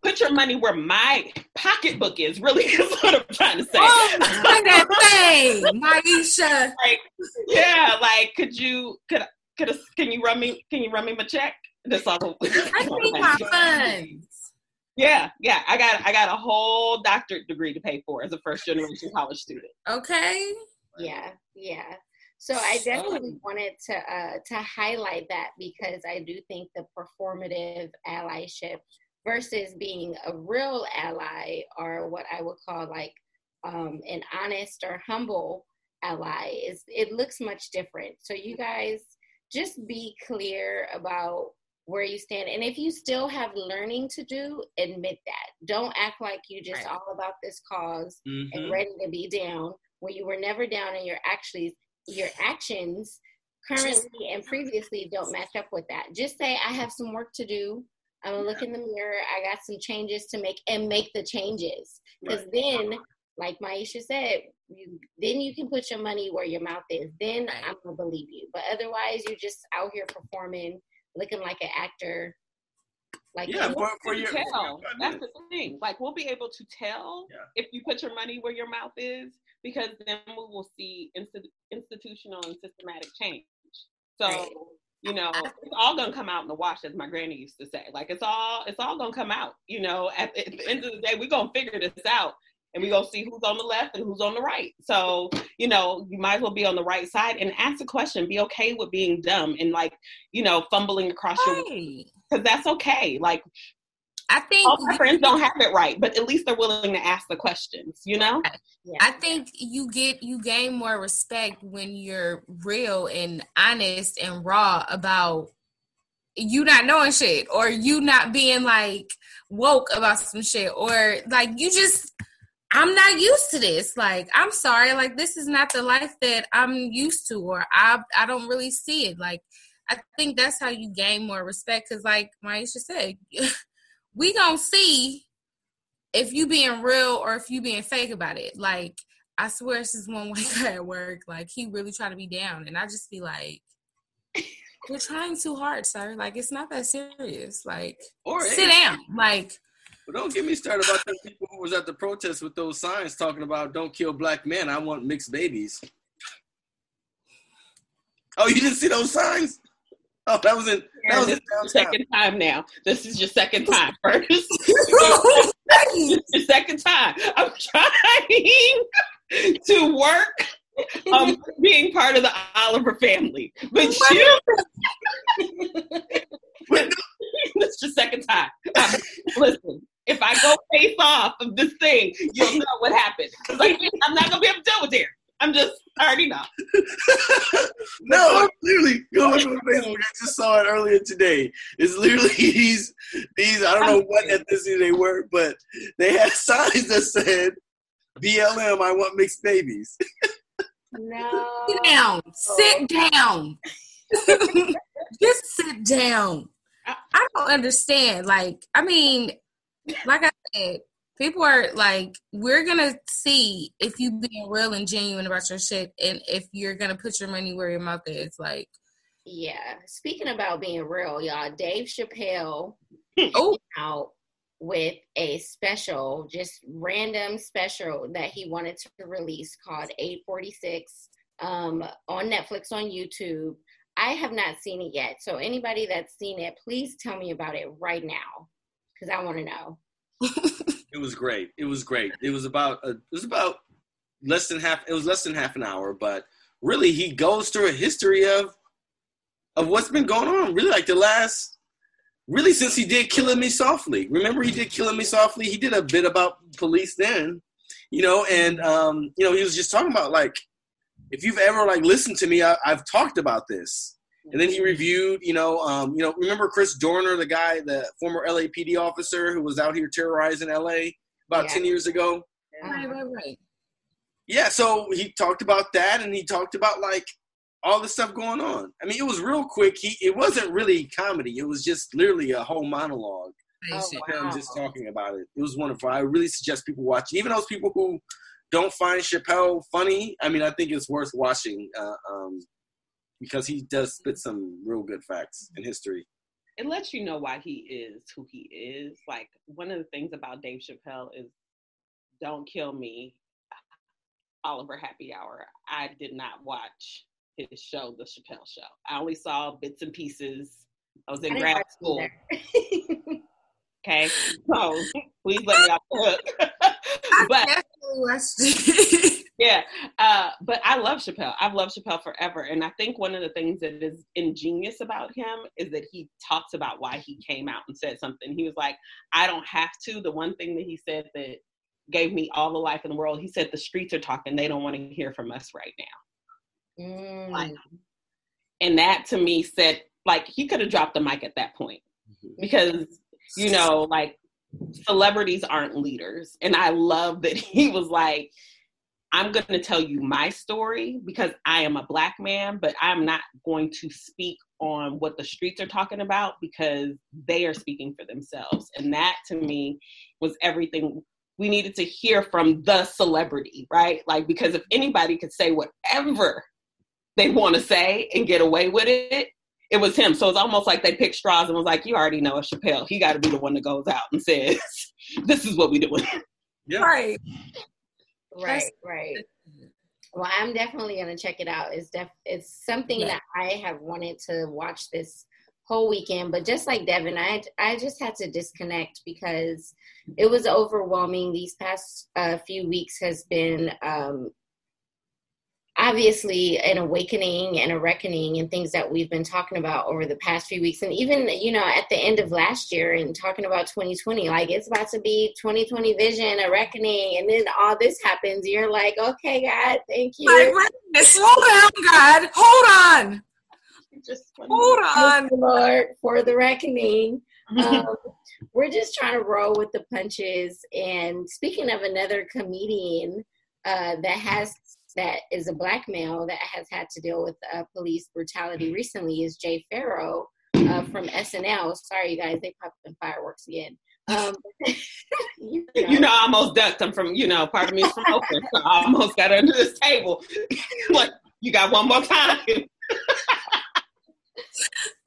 put your money where my pocketbook is. Really, [LAUGHS] is what I'm trying to say. Oh, that thing, Maisha. Like, yeah, like, could you could could a, can you run me can you run me my check? That's all. I need my funds. Yeah, yeah. I got I got a whole doctorate degree to pay for as a first generation college student. Okay. Yeah, yeah. So I definitely wanted to uh, to highlight that because I do think the performative allyship versus being a real ally or what I would call like um, an honest or humble ally is it looks much different. So you guys just be clear about where you stand. And if you still have learning to do, admit that. Don't act like you just right. all about this because mm-hmm. and ready to be down when you were never down and your actually your actions currently and previously don't match up with that. Just say I have some work to do. I'm gonna look in the mirror. I got some changes to make and make the changes. Because right. then, like Maisha said, you, then you can put your money where your mouth is. Then right. I'm gonna believe you. But otherwise, you're just out here performing, looking like an actor. Like yeah, for, for your, tell. For That's the thing. Like we'll be able to tell yeah. if you put your money where your mouth is, because then we will see inst- institutional and systematic change. So. Right you know it's all gonna come out in the wash as my granny used to say. Like it's all it's all gonna come out you know. At, at the end of the day we're gonna figure this out and we're gonna see who's on the left and who's on the right. So you know you might as well be on the right side and ask a question be okay with being dumb and like you know fumbling across right. your because that's okay. Like I think all my friends don't have it right, but at least they're willing to ask the questions, you know? Yeah. I think you get you gain more respect when you're real and honest and raw about you not knowing shit or you not being like woke about some shit or like you just I'm not used to this. Like, I'm sorry, like this is not the life that I'm used to or I I don't really see it. Like I think that's how you gain more respect because like Maisha said [LAUGHS] we gonna see if you being real or if you being fake about it. Like, I swear it's just one [LAUGHS] white guy at work, like he really trying to be down. And I just be like, [LAUGHS] You're trying too hard, sir. Like it's not that serious. Like or sit down. Like but don't get me started about the people who was at the protest with those signs talking about don't kill black men. I want mixed babies. Oh, you didn't see those signs? [LAUGHS] Oh, that was in that was in second time now. This is your second time [LAUGHS] first. [LAUGHS] your second time. I'm trying to work um being part of the Oliver family. But you this is your second time. Um, listen, if I go face off of this thing, you'll know what happened. Like, I'm not gonna be able to deal with it. I'm just, I already know. [LAUGHS] no, I'm literally going on Facebook. I just saw it earlier today. It's literally [LAUGHS] these, these. I don't know what ethnicity they were, but they had [LAUGHS] signs that said, BLM, I want mixed babies. no. Sit down. Sit down. Just sit down. I, I don't understand. Like, I mean, like I said, people are like, we're gonna see if you being real and genuine about your shit, and if you're gonna put your money where your mouth is. Like, yeah. Speaking about being real, y'all, Dave Chappelle oh, out with a special, just random special that he wanted to release called 846 um, on Netflix on YouTube. I have not seen it yet. So anybody that's seen it, please tell me about it right now because I want to know. [LAUGHS] it was great. It was great. It was about a, it was about less than half. It was less than half an hour, but really he goes through a history of of what's been going on. Really, like the last really since he did Killing Me Softly. Remember he did Killing Me Softly? He did a bit about police then, you know, and um, you know, he was just talking about like if you've ever like listened to me, I, have talked about this. And then he reviewed, you know, um, you know, remember Chris Dorner, the guy, the former LAPD officer who was out here terrorizing LA about yeah. ten years ago. Right, right, right. Yeah, so he talked about that, and he talked about like all the stuff going on. I mean, it was real quick. He it wasn't really comedy. It was just literally a whole monologue. Oh, wow. just talking about it. It was wonderful. I really suggest people watch. it. Even those people who don't find Chappelle funny, I mean, I think it's worth watching uh, um, because he does spit some real good facts in history. It lets you know why he is who he is. Like one of the things about Dave Chappelle is, "Don't kill me." Oliver Happy Hour. I did not watch his show, The Chappelle Show. I only saw bits and pieces. I was in I grad school. okay, [LAUGHS] so please let me off the hook. [LAUGHS] but [LAUGHS] yeah, uh, but I love Chappelle. I've loved Chappelle forever, and I think one of the things that is ingenious about him is that he talks about why he came out and said something. He was like, "I don't have to." The one thing that he said that gave me all the life in the world. He said, "The streets are talking. They don't want to hear from us right now." Mm. Like, and that to me said, like, he could have dropped the mic at that point mm-hmm. because, you know, like celebrities aren't leaders. And I love that [LAUGHS] he was like, I'm going to tell you my story because I am a black man, but I'm not going to speak on what the streets are talking about because they are speaking for themselves. And that to me was everything we needed to hear from the celebrity, right? Like, because if anybody could say whatever they want to say and get away with it, it was him. So it's almost like they picked straws and was like, you already know it's Chappelle. He got to be the one that goes out and says, [LAUGHS] this is what we doing. Yeah. Right. Right, right. Well, I'm definitely gonna check it out. It's def it's something yeah. that I have wanted to watch this whole weekend, but just like Devin, I I just had to disconnect because it was overwhelming. These past uh, few weeks has been um, obviously an awakening and a reckoning and things that we've been talking about over the past few weeks. And even you know at the end of last year and talking about 2020 like it's about to be 2020 vision a reckoning and then all this happens. You're like okay god thank you. Slow down god. Hold on. Just hold on. lord for the reckoning. [LAUGHS] Um, we're just trying to roll with the punches. And speaking of another comedian uh, that has that is a black male that has had to deal with uh, police brutality recently is Jay Pharoah uh, from SNL. Sorry, you guys, they popped in fireworks again. Um, [LAUGHS] you, know. you, know. I almost ducked them from, you know, part of me is from Oakland, so I almost got under this table. [LAUGHS] like, you got one more time.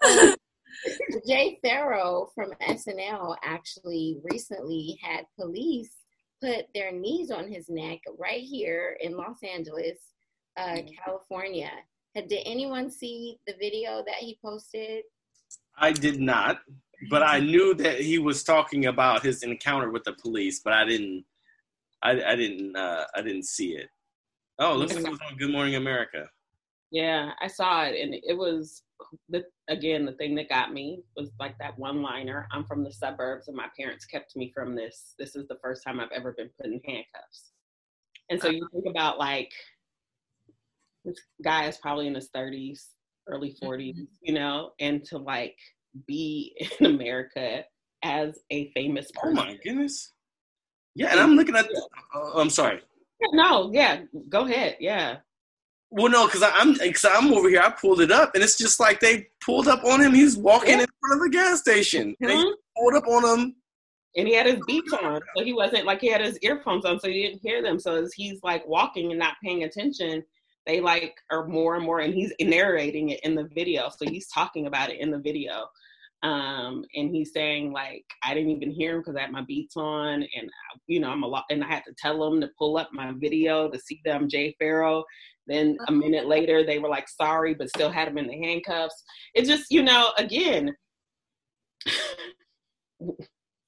um, [LAUGHS] Jay Pharoah from SNL actually recently had police put their knees on his neck right here in Los Angeles, uh, mm-hmm. California. Did anyone see the video that he posted? I did not, but I knew that he was talking about his encounter with the police, but I didn't. I, I didn't. Uh, I didn't see it. Oh, looks like [LAUGHS] it was on Good Morning America. Yeah, I saw it, and it was the, again the thing that got me was like that one liner. I'm from the suburbs, and my parents kept me from this. This is the first time I've ever been put in handcuffs. And so you think about like this guy is probably in his 30s, early 40s, mm-hmm. you know, and to like be [LAUGHS] in America as a famous person. Oh my goodness. Yeah, and I'm looking at. The, uh, I'm sorry. No, yeah, go ahead. Yeah. Well, no, because I'm because I'm over here. I pulled it up, and it's just like they pulled up on him. He's walking yeah. in front of a gas station. Mm-hmm. They pulled up on him, and he had his beats on, so he wasn't like he had his earphones on, so he didn't hear them. So as he's like walking and not paying attention, they like are more and more, and he's narrating it in the video. So he's talking about it in the video. Um, and he's saying like I didn't even hear him because I had my beats on, and you know I'm a lot, and I had to tell him to pull up my video to see them Jay Pharoah. Then a uh-huh. minute later, they were like sorry, but still had him in the handcuffs. It's just you know again,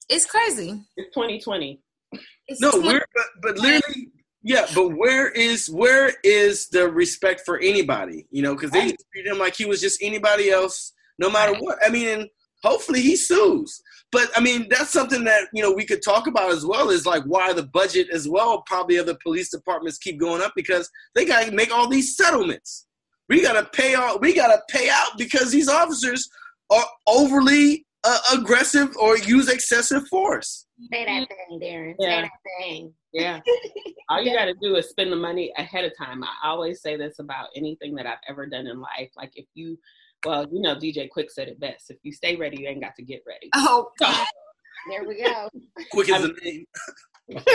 it's crazy. It's 2020. It's no, 20- we're but, but literally yeah, but where is where is the respect for anybody? You know, because they treat him like he was just anybody else, no matter what. I mean, hopefully he sues. But I mean, that's something that you know we could talk about as well. Is like why the budget as well, probably of the police departments keep going up because they got to make all these settlements. We got to pay out. We got to pay out because these officers are overly uh, aggressive or use excessive force. Say that thing, Darren. Yeah. Say that thing. Yeah. [LAUGHS] All you got to do is spend the money ahead of time. I always say this about anything that I've ever done in life. Like if you well, you know, DJ Quik said it best. If you stay ready, you ain't got to get ready. Oh, [LAUGHS] there we go. Quik is the name. [LAUGHS]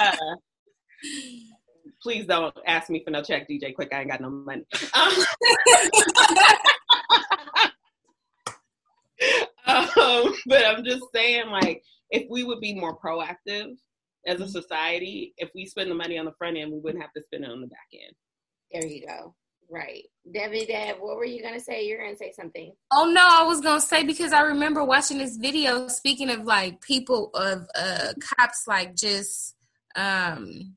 uh, please don't ask me for no check, DJ Quik. I ain't got no money. Um, [LAUGHS] um, but I'm just saying, like, if we would be more proactive as a society, if we spend the money on the front end, we wouldn't have to spend it on the back end. There you go. Right. Debbie Deb, what were you gonna say? You're gonna say something. Oh no, I was gonna say because I remember watching this video speaking of like people of uh cops like just um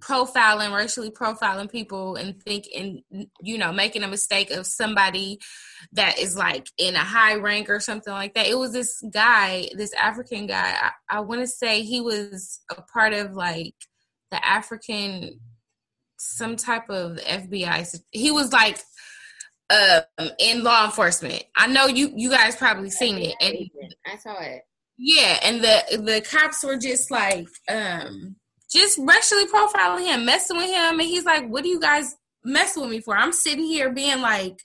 profiling racially profiling people and thinking you know making a mistake of somebody that is like in a high rank or something like that it was this guy this african guy i, I want to say he was a part of like the african some type of FBI. He was like um, in law enforcement. I know you you guys probably seen it, and I saw it. Yeah, and the the cops were just like um just racially profiling him, messing with him, and he's like, "What do you guys messing with me for?" I'm sitting here being like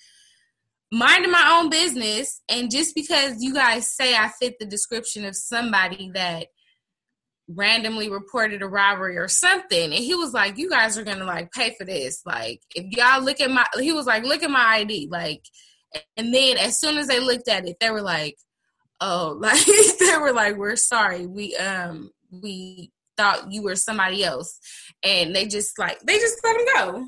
minding my own business, and just because you guys say I fit the description of somebody that randomly reported a robbery or something and he was like you guys are gonna like pay for this like if y'all look at my he was like look at my id like and then as soon as they looked at it they were like oh [LAUGHS] like they were like we're sorry we um we thought you were somebody else and they just like they just let him go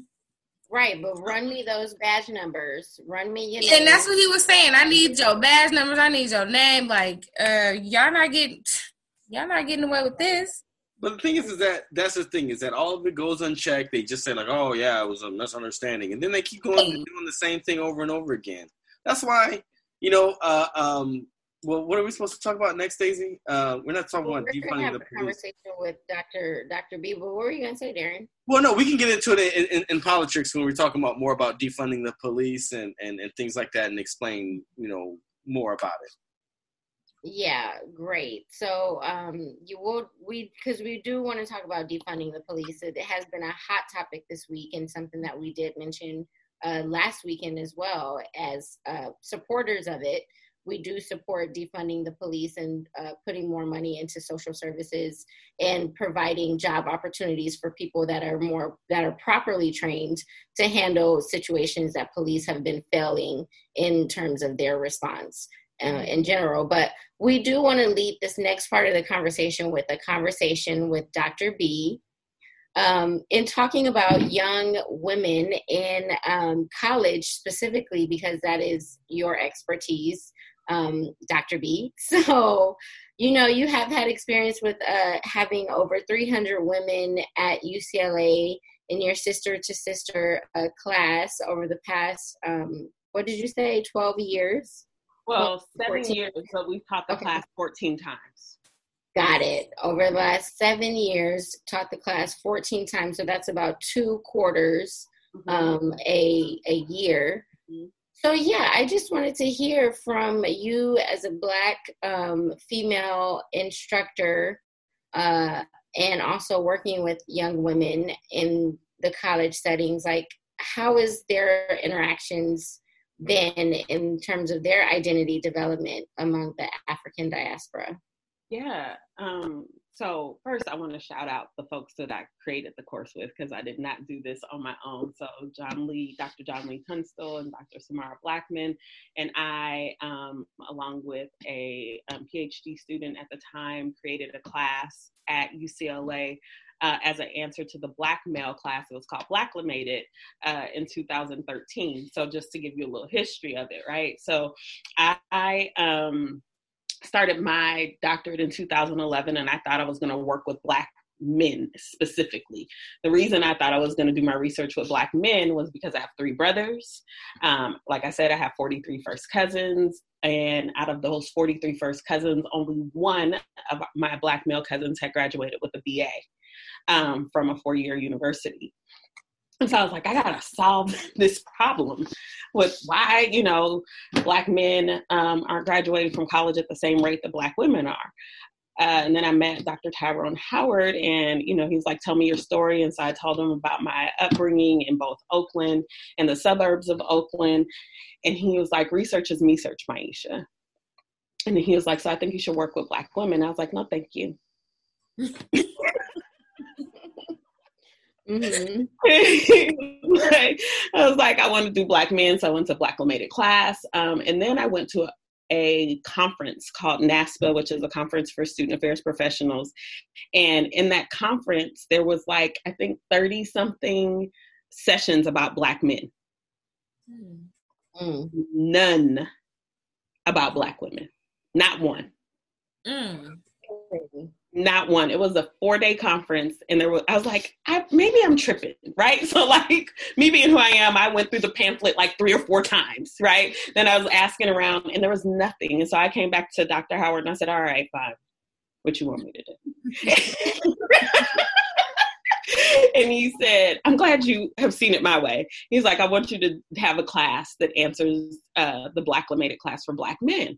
Right, but run me those badge numbers. Run me your name. And that's what he was saying. I need your badge numbers. I need your name. Like, uh, y'all not getting y'all not getting away with this. But the thing is, is that that's the thing is that all of it goes unchecked. They just say like, "Oh yeah, it was a misunderstanding," and then they keep going doing the same thing over and over again. That's why, you know, uh, um, well, what are we supposed to talk about next, Daisy? Uh, we're not talking well, about defunding the police. Conversation with Dr. Dr. B. But what were you gonna say, Darren? Well, no, we can get into it in, in, in, politics when we're talking about more about defunding the police and, and, and things like that, and explain, you know, more about it. Yeah, great. So um, you will we because we do want to talk about defunding the police. It has been a hot topic this week and something that we did mention uh, last weekend as well as uh, supporters of it. We do support defunding the police and uh, putting more money into social services and providing job opportunities for people that are more that are properly trained to handle situations that police have been failing in terms of their response uh, in general. But we do want to lead this next part of the conversation with a conversation with Dr. B. Um, in talking about young women in um, college specifically, because that is your expertise, um, Dr. B. [LAUGHS] So, you know, you have had experience with uh, having over 300 women at UCLA in your sister to sister uh, class over the past, um, what did you say, 12 years? Well, seven 14. years, but we've taught the okay. class 14 times. Got it. Over the last seven years, taught the class 14 times. So that's about two quarters mm-hmm. um, a, a year. Mm-hmm. So, yeah, I just wanted to hear from you as a Black um, female instructor uh, and also working with young women in the college settings, like how is their interactions been in terms of their identity development among the African diaspora? Yeah. Um, so first, I want to shout out the folks that I created the course with because I did not do this on my own. So John Lee, Dr. John Lee Tunstall, and Dr. Samara Blackman, and I, um, along with a um, PhD student at the time, created a class at UCLA uh, as an answer to the black male class. It was called Blacklamated uh, in 2013. So just to give you a little history of it, right? So I, I um, started my doctorate in 2011 and I thought I was going to work with black men specifically. The reason I thought I was going to do my research with black men was because I have three brothers. Um, like I said, I have 43 first cousins. And out of those 43 first cousins, only one of my black male cousins had graduated with a BA um, from a four year university. And so I was like, I gotta solve [LAUGHS] this problem with why, you know, black men um, aren't graduating from college at the same rate that black women are. Uh, and then I met Dr. Tyrone Howard, and you know, he was like, "Tell me your story." And so I told him about my upbringing in both Oakland and the suburbs of Oakland, and he was like, "Research is me, search Maisha." And he was like, "So I think you should work with black women." I was like, "No, thank you." Mm-hmm. [LAUGHS] like, I was like, I want to do black men, so I went to Blacklamated class, um, and then I went to a, a conference called NASPA, which is a conference for student affairs professionals. And in that conference, there was like I think thirty something sessions about black men. Mm. None about black women. Not one. Mm not one. It was a four day conference, and there was I was like, I, maybe I'm tripping, right? [LAUGHS] So like me being who I am, I went through the pamphlet like three or four times, right? Then I was asking around, and there was nothing, and so I came back to Dr. Howard and I said, all right, fine, what you want me to do? [LAUGHS] and he said, I'm glad you have seen it my way. He's like, I want you to have a class that answers uh, the Black Blacklamated class for Black men.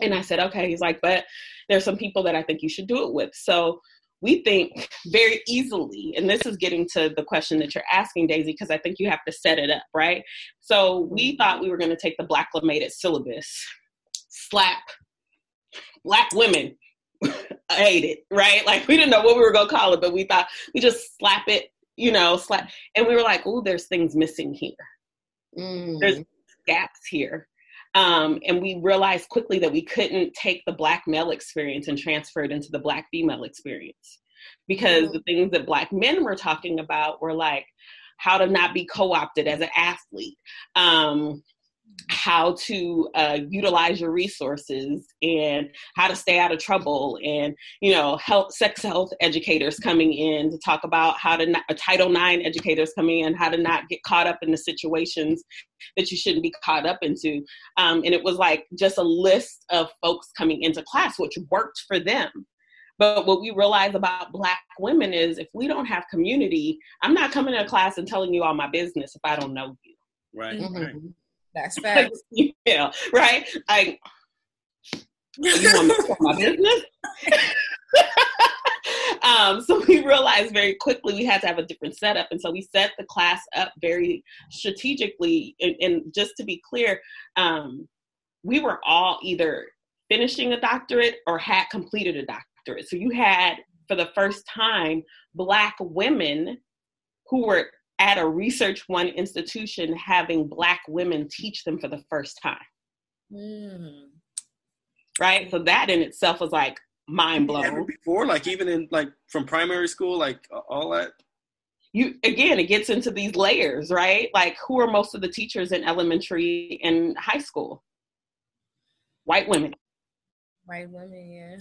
And I said, okay. He's like, but there's some people that I think you should do it with. So we think [LAUGHS] very easily, and this is getting to the question that you're asking, Daisy, because I think you have to set it up, right? So we thought we were going to take the Blacklamated syllabus, slap black women [LAUGHS] I hate it, right? Like we didn't know what we were gonna call it, but we thought we just slap it, you know, slap and we were like, oh, there's things missing here. Mm. There's gaps here. Um, and we realized quickly that we couldn't take the black male experience and transfer it into the black female experience because mm-hmm. the things that black men were talking about were like how to not be co-opted as an athlete um, how to uh, utilize your resources and how to stay out of trouble and you know health sex health educators coming in to talk about how to not, uh, title ix educators coming in how to not get caught up in the situations that you shouldn't be caught up into um, and it was like just a list of folks coming into class which worked for them but what we realize about Black women is if we don't have community, I'm not coming to class and telling you all my business if I don't know you. Right. Mm-hmm. right. That's [LAUGHS] facts. yeah, right? Like, you want me to my business? [LAUGHS] um, so we realized very quickly we had to have a different setup. And so we set the class up very strategically. And, and just to be clear, um, we were all either finishing a doctorate or had completed a doctorate. So you had, for the first time, Black women who were at a research one institution having black women teach them for the first time. Mm. right? So that in itself was like mind blowing before like even in like from primary school like all that? You again it gets into these layers right? Like who are most of the teachers in elementary and high school? White women. White women yeah.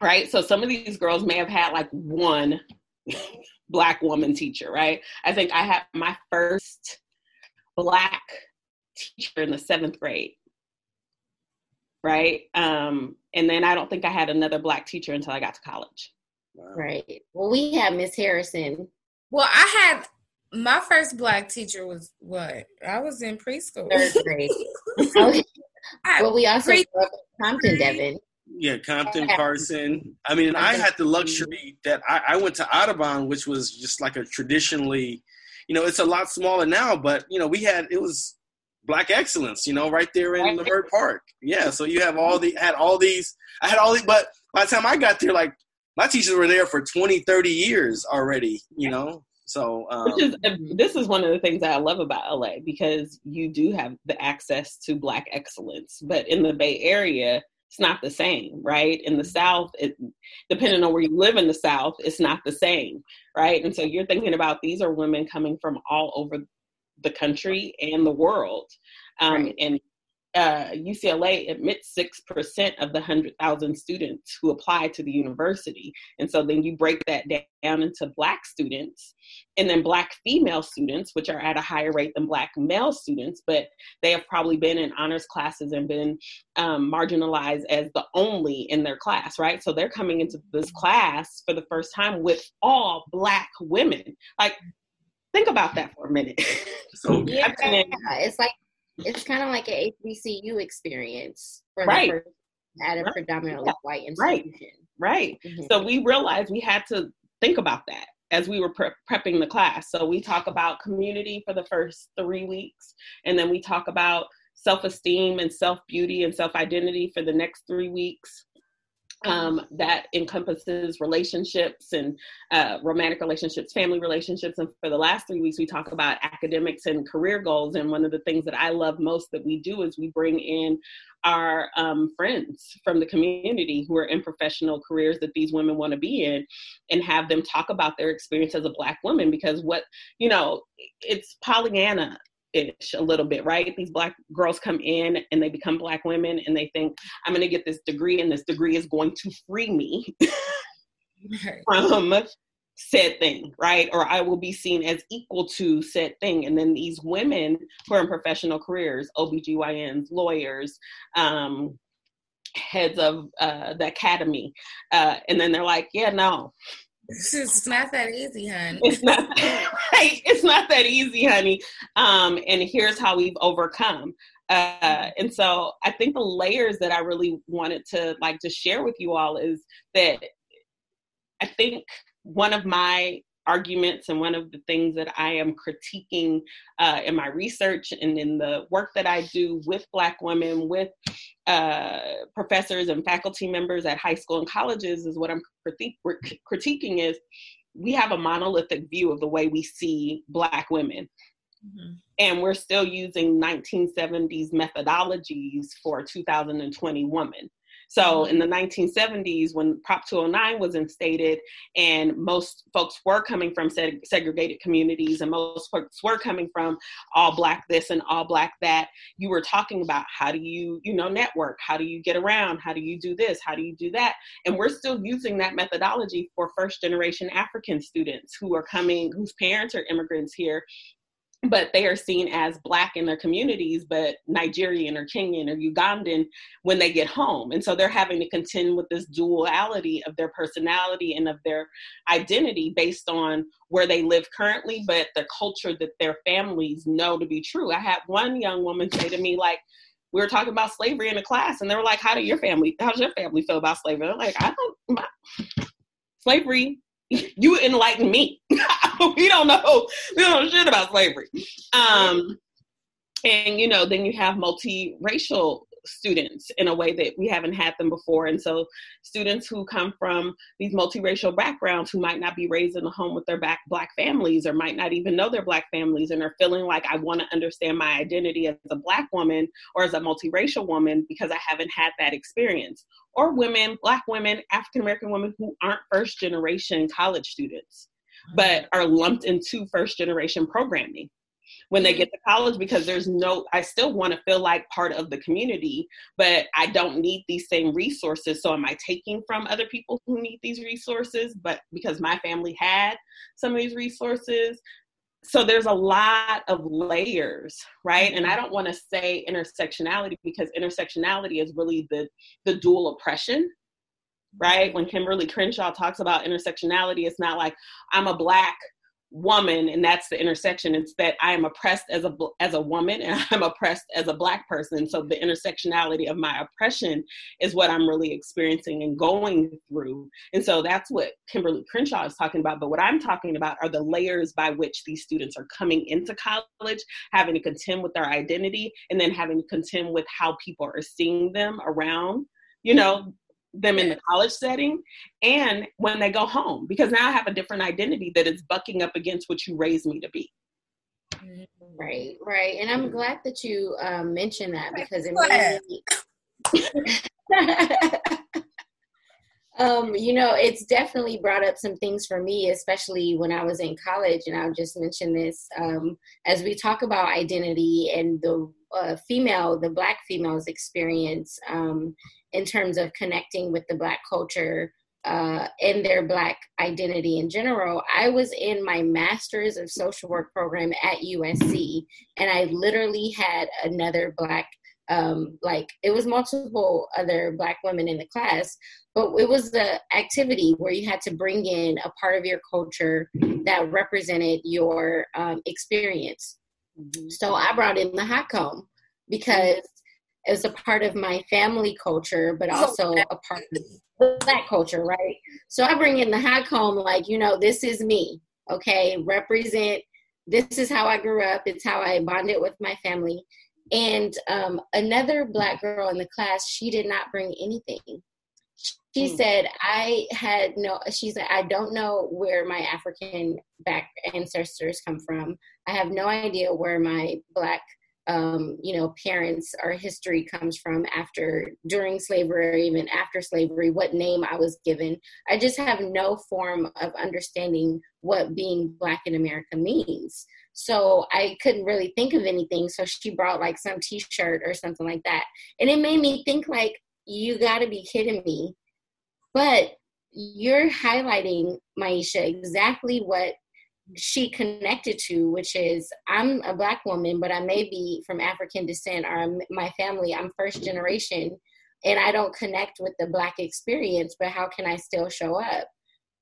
Right? So some of these girls may have had like one black woman teacher, right? I think I had my first black teacher in the seventh grade, right? Um, and then I don't think I had another black teacher until I got to college. Wow. Right. Well, we had Miss Harrison. Well, I had my first black teacher was what? I was in preschool. Third grade. [LAUGHS] okay. Well, we also grew up in Compton, Devin. Yeah, Compton, Carson. I mean, I had the luxury that I, I went to Audubon, which was just like a traditionally, you know, it's a lot smaller now, but you know, we had it was black excellence, you know, right there in Leimert Park. Yeah, so you have all the had all these. I had all these, but by the time I got there, like my teachers were there for 20, 30 years already, you know. So, um, which is this is one of the things that I love about LA because you do have the access to black excellence, but in the Bay Area, it's not the same, right? In the South, it, depending on where you live in the South, it's not the same, right? And so you're thinking about these are women coming from all over the country and the world, um, right. and uh, UCLA admits 6% of the 100,000 students who apply to the university. And so then you break that down into Black students and then Black female students, which are at a higher rate than Black male students, but they have probably been in honors classes and been um, marginalized as the only in their class, right? So they're coming into this class for the first time with all Black women. Like, think about that for a minute. [LAUGHS] So, yeah, it's like it's kind of like an HBCU experience for right. the person at a right. predominantly yeah. white institution. Right. Right. Mm-hmm. So we realized we had to think about that as we were pre- prepping the class. So we talk about community for the first three weeks, and then we talk about self esteem and self beauty and self identity for the next three weeks um, that encompasses relationships and uh, romantic relationships, family relationships. And for the last three weeks, we talk about academics and career goals. And one of the things that I love most that we do is we bring in our um, friends from the community who are in professional careers that these women want to be in and have them talk about their experience as a Black woman. Because what, you know, it's Pollyanna ish a little bit, right? These black girls come in and they become black women and they think, I'm gonna get this degree and this degree is going to free me from said thing, right? Or I will be seen as equal to said thing. And then these women who are in professional careers, OBGYNs, lawyers, um, heads of uh, the academy, uh, and then they're like, yeah, no, it's not that easy, honey. It's not [LAUGHS] right. It's not that easy, honey. Um, and here's how we've overcome. Uh, and so I think the layers that I really wanted to like to share with you all is that I think one of my arguments and one of the things that I am critiquing uh, in my research and in the work that I do with Black women, with uh, professors and faculty members at high school and colleges, is what I'm critique- critiquing is we have a monolithic view of the way we see Black women. Mm-hmm. And we're still using 1970s methodologies for a 2020 woman. So in the 1970s, when Prop 209 was instated, and most folks were coming from seg- segregated communities, and most folks were coming from all black this and all black that, you were talking about how do you, you know, network? How do you get around? How do you do this? How do you do that? And we're still using that methodology for first generation African students who are coming, whose parents are immigrants here but they are seen as black in their communities but nigerian or kenyan or ugandan when they get home. And so they're having to contend with this duality of their personality and of their identity based on where they live currently but the culture that their families know to be true. I had one young woman say to me like we were talking about slavery in a class and they were like how do your family how does your family feel about slavery? They're like i don't my, slavery you enlighten me. [LAUGHS] we don't know. We don't know shit about slavery. Um, and you know, then you have multiracial students in a way that we haven't had them before. And so, students who come from these multiracial backgrounds who might not be raised in a home with their back, black families or might not even know their black families and are feeling like I want to understand my identity as a black woman or as a multiracial woman because I haven't had that experience. Or women, black women, African American women who aren't first generation college students but mm-hmm. are lumped into first generation programming when they get to college because there's no i still want to feel like part of the community but i don't need these same resources. So am i taking from other people who need these resources? But because my family had some of these resources. So there's a lot of layers right? And i don't want to say intersectionality because intersectionality is really the the dual oppression right? When kimberly crenshaw talks about intersectionality it's not like i'm a black woman and that's the intersection. It's that i am oppressed as a as a woman and [LAUGHS] i'm oppressed as a black person. So the intersectionality of my oppression is what i'm really experiencing and going through. And so that's what kimberly crenshaw is talking about. But what i'm talking about are the layers by which these students are coming into college having to contend with their identity and then having to contend with how people are seeing them around you know them in the college setting and when they go home because now I have a different identity that is bucking up against what you raised me to be. Right, right. And I'm glad that you um, mentioned that because it made [LAUGHS] um, you know, it's definitely brought up some things for me, especially when I was in college. And I'll just mention this um, as we talk about identity and the uh, female, the Black female's experience um, in terms of connecting with the Black culture uh, and their Black identity in general. I was in my master's of social work program at USC, and I literally had another Black um, like it was multiple other black women in the class but it was the activity where you had to bring in a part of your culture that represented your um, experience mm-hmm. so i brought in the hot comb because it was a part of my family culture but also a part of black culture right so i bring in the hot comb like you know this is me okay represent this is how i grew up it's how i bonded with my family and um, another black girl in the class, she did not bring anything. She mm. said, I had no, she said, I don't know where my African back ancestors come from. I have no idea where my black, um, you know, parents or history comes from after, during slavery or even after slavery, what name I was given. I just have no form of understanding what being black in America means. So I couldn't really think of anything. So she brought like some t shirt or something like that. And it made me think, like, you got to be kidding me. But you're highlighting, Maisha, exactly what she connected to, which is I'm a black woman, but I may be from African descent or my family, I'm first generation, and I don't connect with the black experience, but how can I still show up?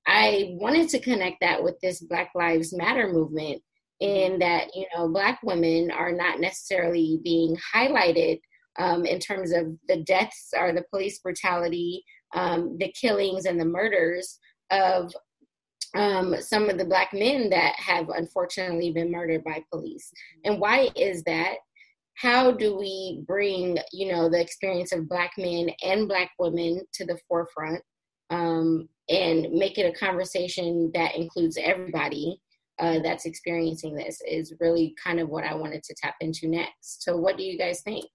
I wanted to connect that with this Black Lives Matter movement in that you know black women are not necessarily being highlighted um, in terms of the deaths or the police brutality um, the killings and the murders of um, some of the black men that have unfortunately been murdered by police and why is that how do we bring you know the experience of black men and black women to the forefront um, and make it a conversation that includes everybody uh, that's experiencing this is really kind of what I wanted to tap into next. So, what do you guys think?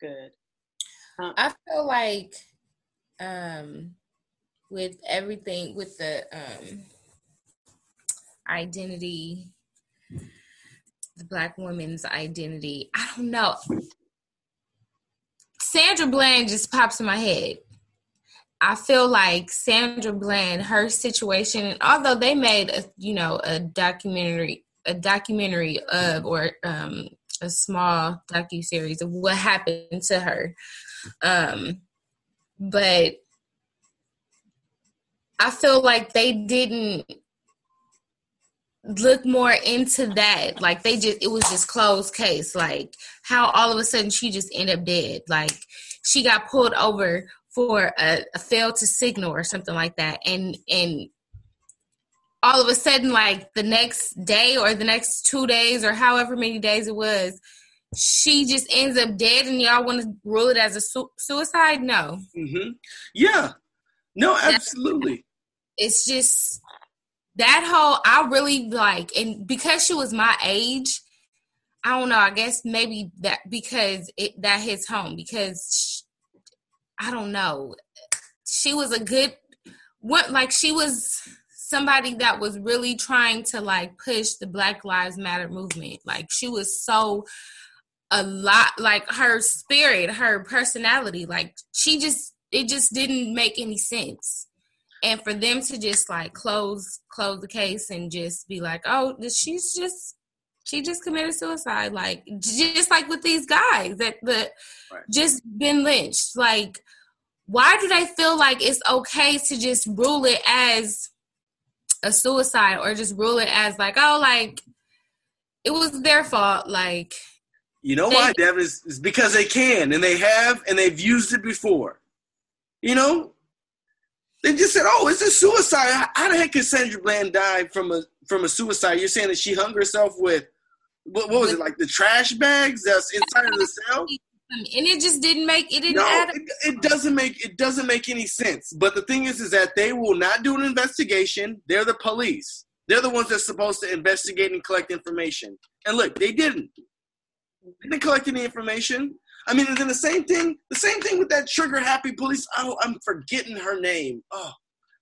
Good. Uh, I feel like um, with everything, with the um, identity, the Black woman's identity, I don't know. Sandra Bland just pops in my head I feel like Sandra Bland, her situation, and although they made a you know a documentary, a documentary of or um, a small docu series of what happened to her, um, but I feel like they didn't look more into that. Like they just it was just closed case. Like how all of a sudden she just ended up dead. Like she got pulled over for a, a fail to signal or something like that and and all of a sudden like the next day or the next two days or however many days it was she just ends up dead and y'all want to rule it as a su- suicide no mm-hmm. yeah no absolutely it's just that whole i really like and because she was my age i don't know i guess maybe that because it that hits home because I don't know. She was a good what like she was somebody that was really trying to like push the Black Lives Matter movement. Like she was so a lot like her spirit, her personality, like she just it just didn't make any sense. And for them to just like close close the case and just be like, "Oh, she's just she just committed suicide like just like with these guys that the right. just been lynched like why do they feel like it's okay to just rule it as a suicide or just rule it as like, oh, like it was their fault. Like, you know they, why, Devin? Is, is because they can and they have and they've used it before. You know, they just said, "Oh, it's a suicide." How the heck could Sandra Bland die from a from a suicide? You're saying that she hung herself with what, what was it like the trash bags that's inside of the cell? And it just didn't make it didn't no, add it, it, doesn't make it doesn't make any sense. But the thing is is that they will not do an investigation. They're the police. They're the ones that's supposed to investigate and collect information. And look they didn't. They didn't collect any information. I mean and then the same thing the same thing with that trigger happy police. Oh i'm forgetting her name. Oh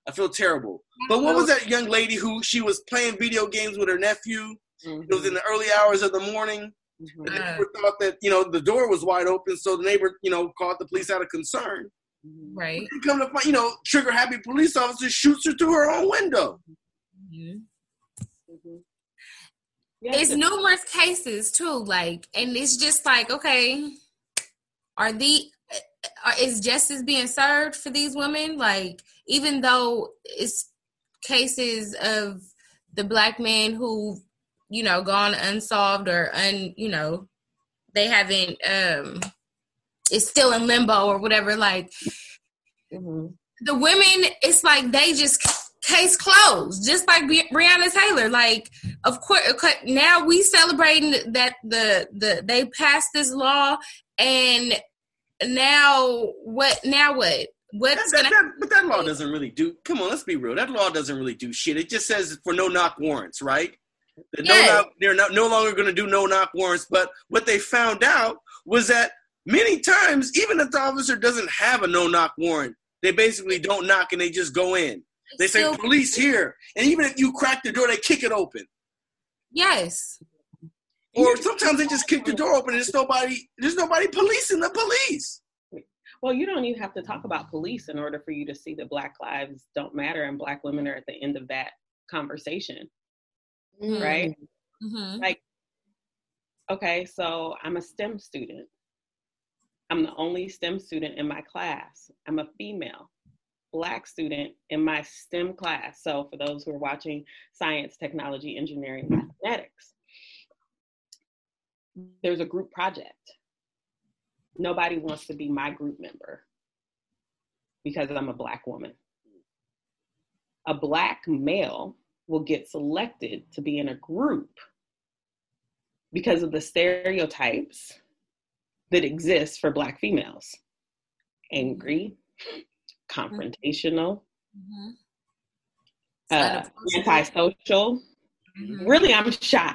i feel terrible. But what was that young lady who she was playing video games with her nephew? Mm-hmm. it was in the early hours of the morning Mm-hmm. The neighbor thought that you know the door was wide open, so the neighbor you know called the police out of concern. Right. Come to find, you know, trigger happy police officer shoots her through her own window. Mm-hmm. Mm-hmm. it's numerous cases too, like, and it's just like, okay, are the are, is justice being served for these women? Like, even though it's cases of the black man who you know, gone unsolved or un, you know, they haven't um it's still in limbo or whatever like mm-hmm. the women it's like they just case closed just like breonna taylor like of course now we celebrating that the the they passed this law and now what now what? What's that, that, that, but that law doesn't really do come on let's be real that law doesn't really do shit it just says for no knock warrants right they're, yes. no, they're not, no longer going to do no knock warrants. But what they found out was that many times, even if the officer doesn't have a no knock warrant, they basically don't knock and they just go in. They say Still, police here, and even if you crack the door, they kick it open. Yes. Or sometimes they just kick the door open and there's nobody there's nobody policing the police. Well, you don't even have to talk about police in order for you to see that black lives don't matter and black women are at the end of that conversation mm-hmm. right? Mm-hmm. Like, okay, so I'm a STEM student. I'm the only STEM student in my class. I'm a female black student in my STEM class. So for those who are watching science, technology, engineering, mathematics, there's a group project. Nobody wants to be my group member because I'm a black woman. A black male will get selected to be in a group because of the stereotypes that exist for black females. Angry confrontational mm-hmm. uh, antisocial. Mm-hmm. really i'm shy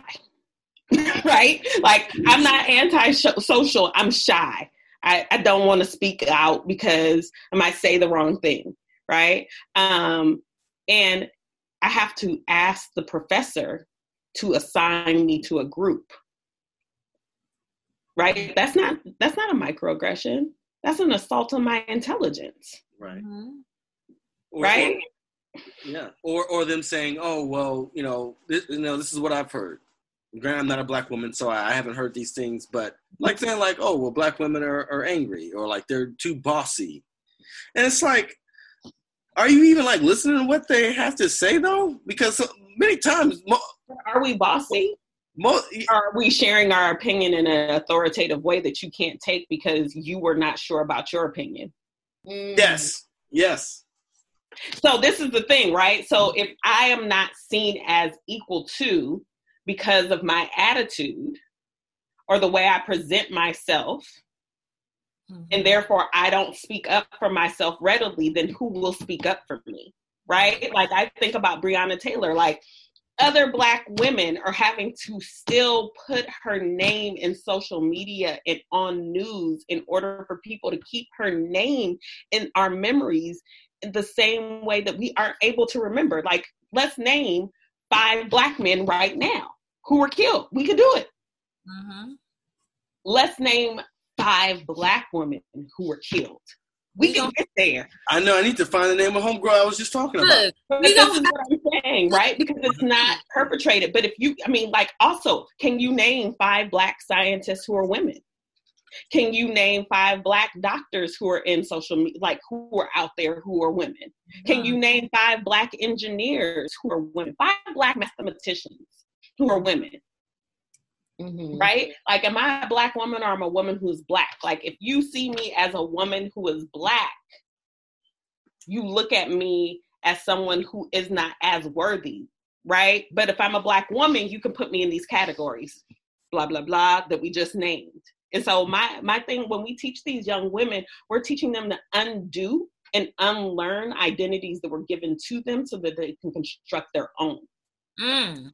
[LAUGHS] right? Like i'm not anti-social i'm shy. I, I don't want to speak out because i might say the wrong thing right? Um, and I have to ask the professor to assign me to a group. Right? That's not that's not a microaggression. That's an assault on my intelligence. Right. Mm-hmm. Or, right? Or, yeah. Or or them saying, "Oh, well, you know, this, you know, this is what I've heard." Granted, I'm not a black woman, so I haven't heard these things, but like saying like, "Oh, well, black women are, are angry," or like they're too bossy, and it's like, are you even like listening to what they have to say though? Because many times, are we bossy? Mo- are we sharing our opinion in an authoritative way that you can't take because you were not sure about your opinion? Mm. Yes. Yes. So this is the thing, right? So if I am not seen as equal to because of my attitude or the way I present myself, mm-hmm. and therefore I don't speak up for myself readily, then who will speak up for me? Right? Like I think about Breonna Taylor, like other black women are having to still put her name in social media and on news in order for people to keep her name in our memories in the same way that we aren't able to remember. Like, let's name five black men right now who were killed. We could do it. Mm-hmm. Let's name five black women who were killed. We can get there. I know. I need to find the name of homegirl I was just talking about. This is what I'm saying, right? Because it's not perpetrated. But if you, I mean, like, also, can you name five black scientists who are women? Can you name five black doctors who are in social media, like who are out there who are women? Can you mm. name five black engineers who are women? Five black mathematicians who are women? Mm-hmm. Right? Like, am I a black woman or I'm a woman who's black? Like, if you see me as a woman who is black, you look at me as someone who is not as worthy, right? But if I'm a black woman, you can put me in these categories, blah blah blah, that we just named. And so my my thing when we teach these young women, we're teaching them to undo and unlearn identities that were given to them so that they can construct their own. Mm.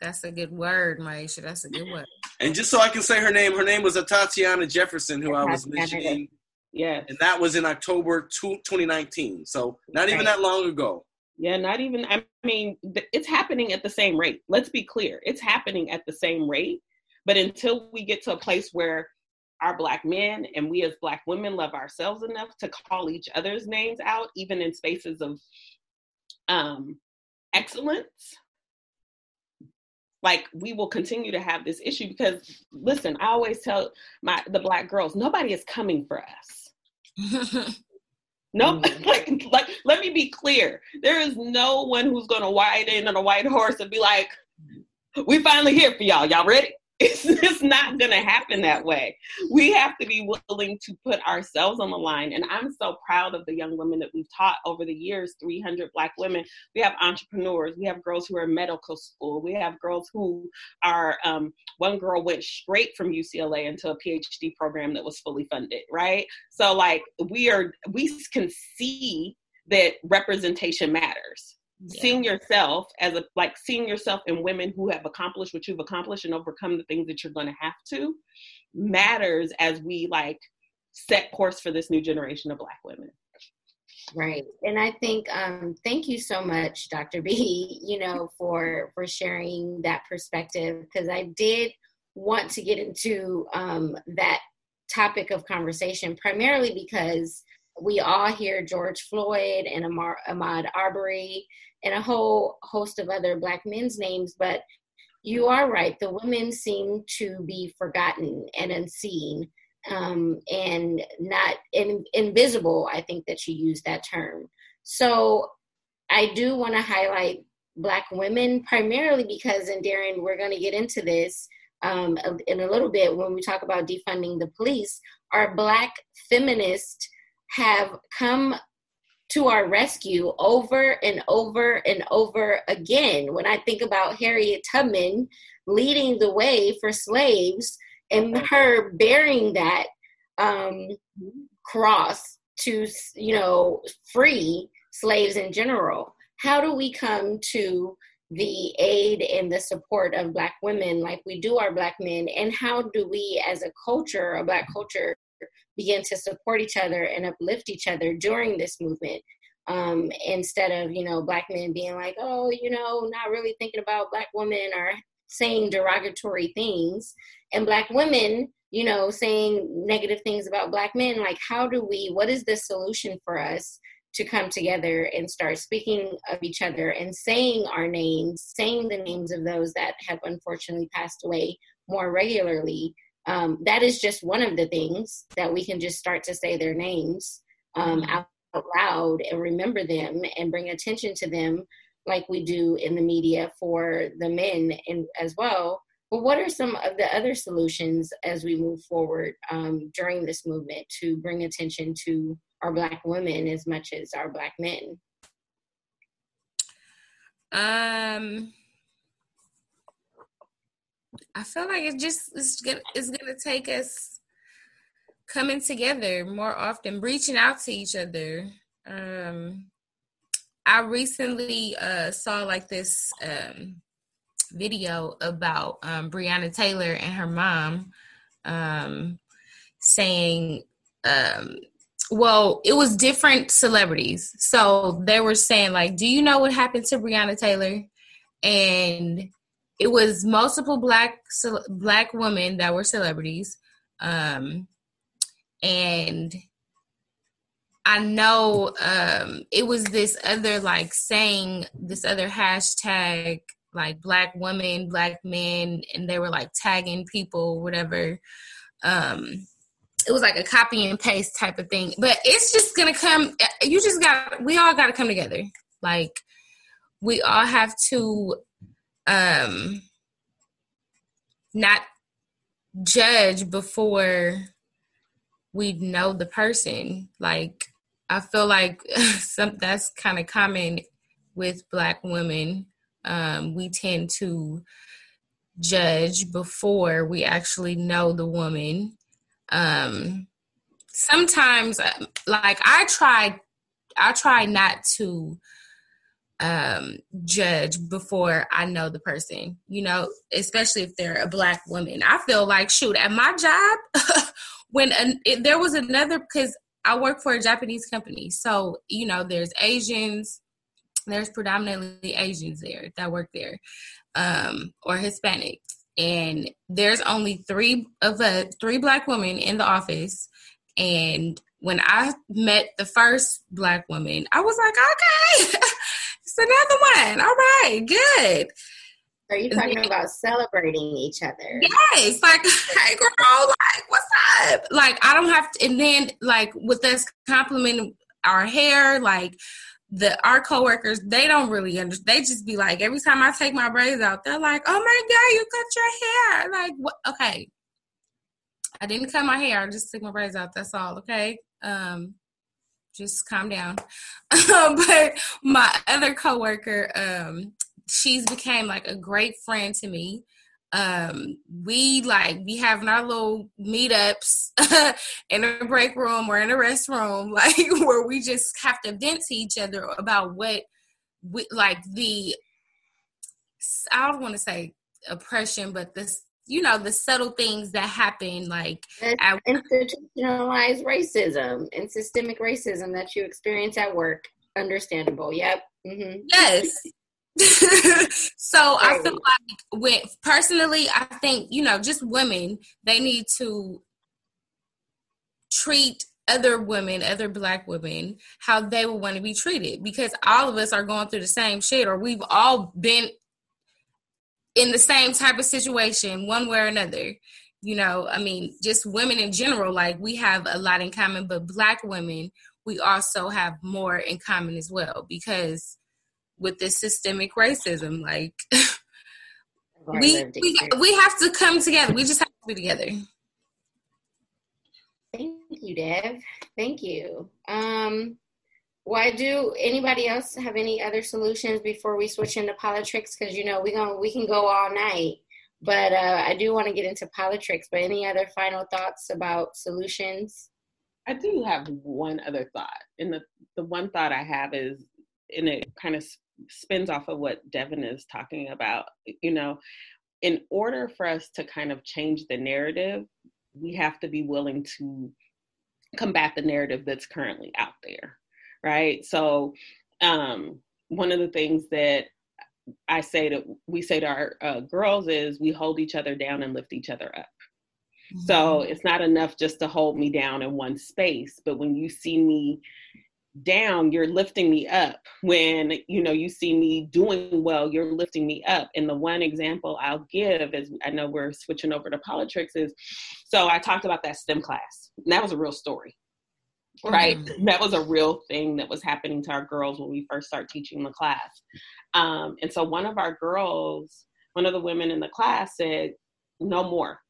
That's a good word, Maisha. That's a good word. And just so I can say her name, her name was Atatiana Jefferson, who I was mentioning. Yeah. And that was in October 2019. So not even that long ago. Yeah, not even. I mean, it's happening at the same rate. Let's be clear. It's happening at the same rate. But until we get to a place where our black men and we as black women love ourselves enough to call each other's names out, even in spaces of um, excellence, like we will continue to have this issue because listen i always tell my the black girls nobody is coming for us. [LAUGHS] No mm. [LAUGHS] like like let me be clear. There is no one who's going to ride in on a white horse and be like we finally here for y'all. Y'all ready [LAUGHS] it's, it's not going to happen that way. We have to be willing to put ourselves on the line. And I'm so proud of the young women that we've taught over the years 300 Black women. We have entrepreneurs, we have girls who are in medical school, we have girls who are, um, one girl went straight from UCLA into a PhD program that was fully funded, right? So, like, we are, we can see that representation matters yeah. seeing yourself as a like seeing yourself in women who have accomplished what you've accomplished and overcome the things that you're going to have to matters as we like set course for this new generation of black women right and i think um thank you so much dr [LAUGHS] b you know for for sharing that perspective because i did want to get into um that topic of conversation primarily because we all hear George Floyd and Amar, Ahmaud Arbery and a whole host of other black men's names but you are right the women seem to be forgotten and unseen um, and not in, invisible i think that you use that term. So i do want to highlight black women primarily because and darren we're going to get into this um, in a little bit when we talk about defunding the police Are black feminists have come to our rescue over and over and over again. When I think about Harriet Tubman leading the way for slaves and her bearing that um, cross to, you know, free slaves in general, how do we come to the aid and the support of Black women like we do our Black men? And how do we, as a culture, a Black culture, begin to support each other and uplift each other during this movement um, instead of you know black men being like oh you know not really thinking about black women or saying derogatory things and black women you know saying negative things about black men like how do we what is the solution for us to come together and start speaking of each other and saying our names saying the names of those that have unfortunately passed away more regularly um, that is just one of the things that we can just start to say their names um, mm-hmm. out, out loud and remember them and bring attention to them like we do in the media for the men and as well but what are some of the other solutions as we move forward um, during this movement to bring attention to our black women as much as our black men um I feel like it just it's gonna it's gonna take us coming together more often, reaching out to each other. Um, I recently uh, saw like this um, video about um, Breonna Taylor and her mom um, saying, um, well, it was different celebrities. So they were saying, like, do you know what happened to Breonna Taylor? And it was multiple black black women that were celebrities um and i know um it was this other like saying this other hashtag like black women black men and they were like tagging people whatever um it was like a copy and paste type of thing. But it's just gonna come. You just got. We all got to come together. Like we all have to um not judge before we know the person. Like I feel like [LAUGHS] some that's kind of common with black women. Um, we tend to judge before we actually know the woman um sometimes uh, like i try i try not to um judge before i know the person you know especially if they're a black woman. I feel like shoot at my job [LAUGHS] when an, it, there was another because i work for a japanese company. So you know there's asians there's predominantly asians there that work there um or hispanics. And there's only three of us, three black women in the office. And when I met the first black woman, I was like, okay, [LAUGHS] it's another one. All right, good. Are you talking about celebrating each other? Yes, like, [LAUGHS] hey girl, like, what's up? Like, I don't have to, and then like with us complimenting our hair, like the our coworkers they don't really understand. They just be like, every time I take my braids out, they're like, "Oh my god, you cut your hair!" Like, what? okay, I didn't cut my hair. I just took my braids out. That's all. Okay, um, just calm down. [LAUGHS] but my other coworker, um, she's became like a great friend to me um we like be having our little meetups [LAUGHS] in a break room or in a restroom [LAUGHS] like where we just have to vent to each other about what we like the i don't want to say oppression but this you know the subtle things that happen like at- institutionalized racism and systemic racism that you experience at work. Understandable. Yep. Mm-hmm. yes. [LAUGHS] So I feel like with personally, I think, you know, just women, they need to treat other women, other black women, how they would want to be treated because all of us are going through the same shit or we've all been in the same type of situation one way or another. You know, I mean, just women in general, like we have a lot in common, but black women, we also have more in common as well because with this systemic racism. Like [LAUGHS] we we we have to come together. We just have to be together. Thank you, Dev. Thank you. Um, why do anybody else have any other solutions before we switch into politics? Because you know we going we can go all night, but uh, I do want to get into politics. But any other final thoughts about solutions? I do have one other thought, and the the one thought I have is, and it kind of spins off of what Devin is talking about. You know, in order for us to kind of change the narrative, we have to be willing to combat the narrative that's currently out there, right? So, um, one of the things that I say that we say to our uh, girls is we hold each other down and lift each other up. Mm-hmm. So it's not enough just to hold me down in one space, but when you see me down you're lifting me up when you know you see me doing well you're lifting me up and the one example i'll give is i know we're switching over to politics is so i talked about that stem class and that was a real story right mm-hmm. [LAUGHS] that was a real thing that was happening to our girls when we first start teaching the class um, and so one of our girls one of the women in the class said no more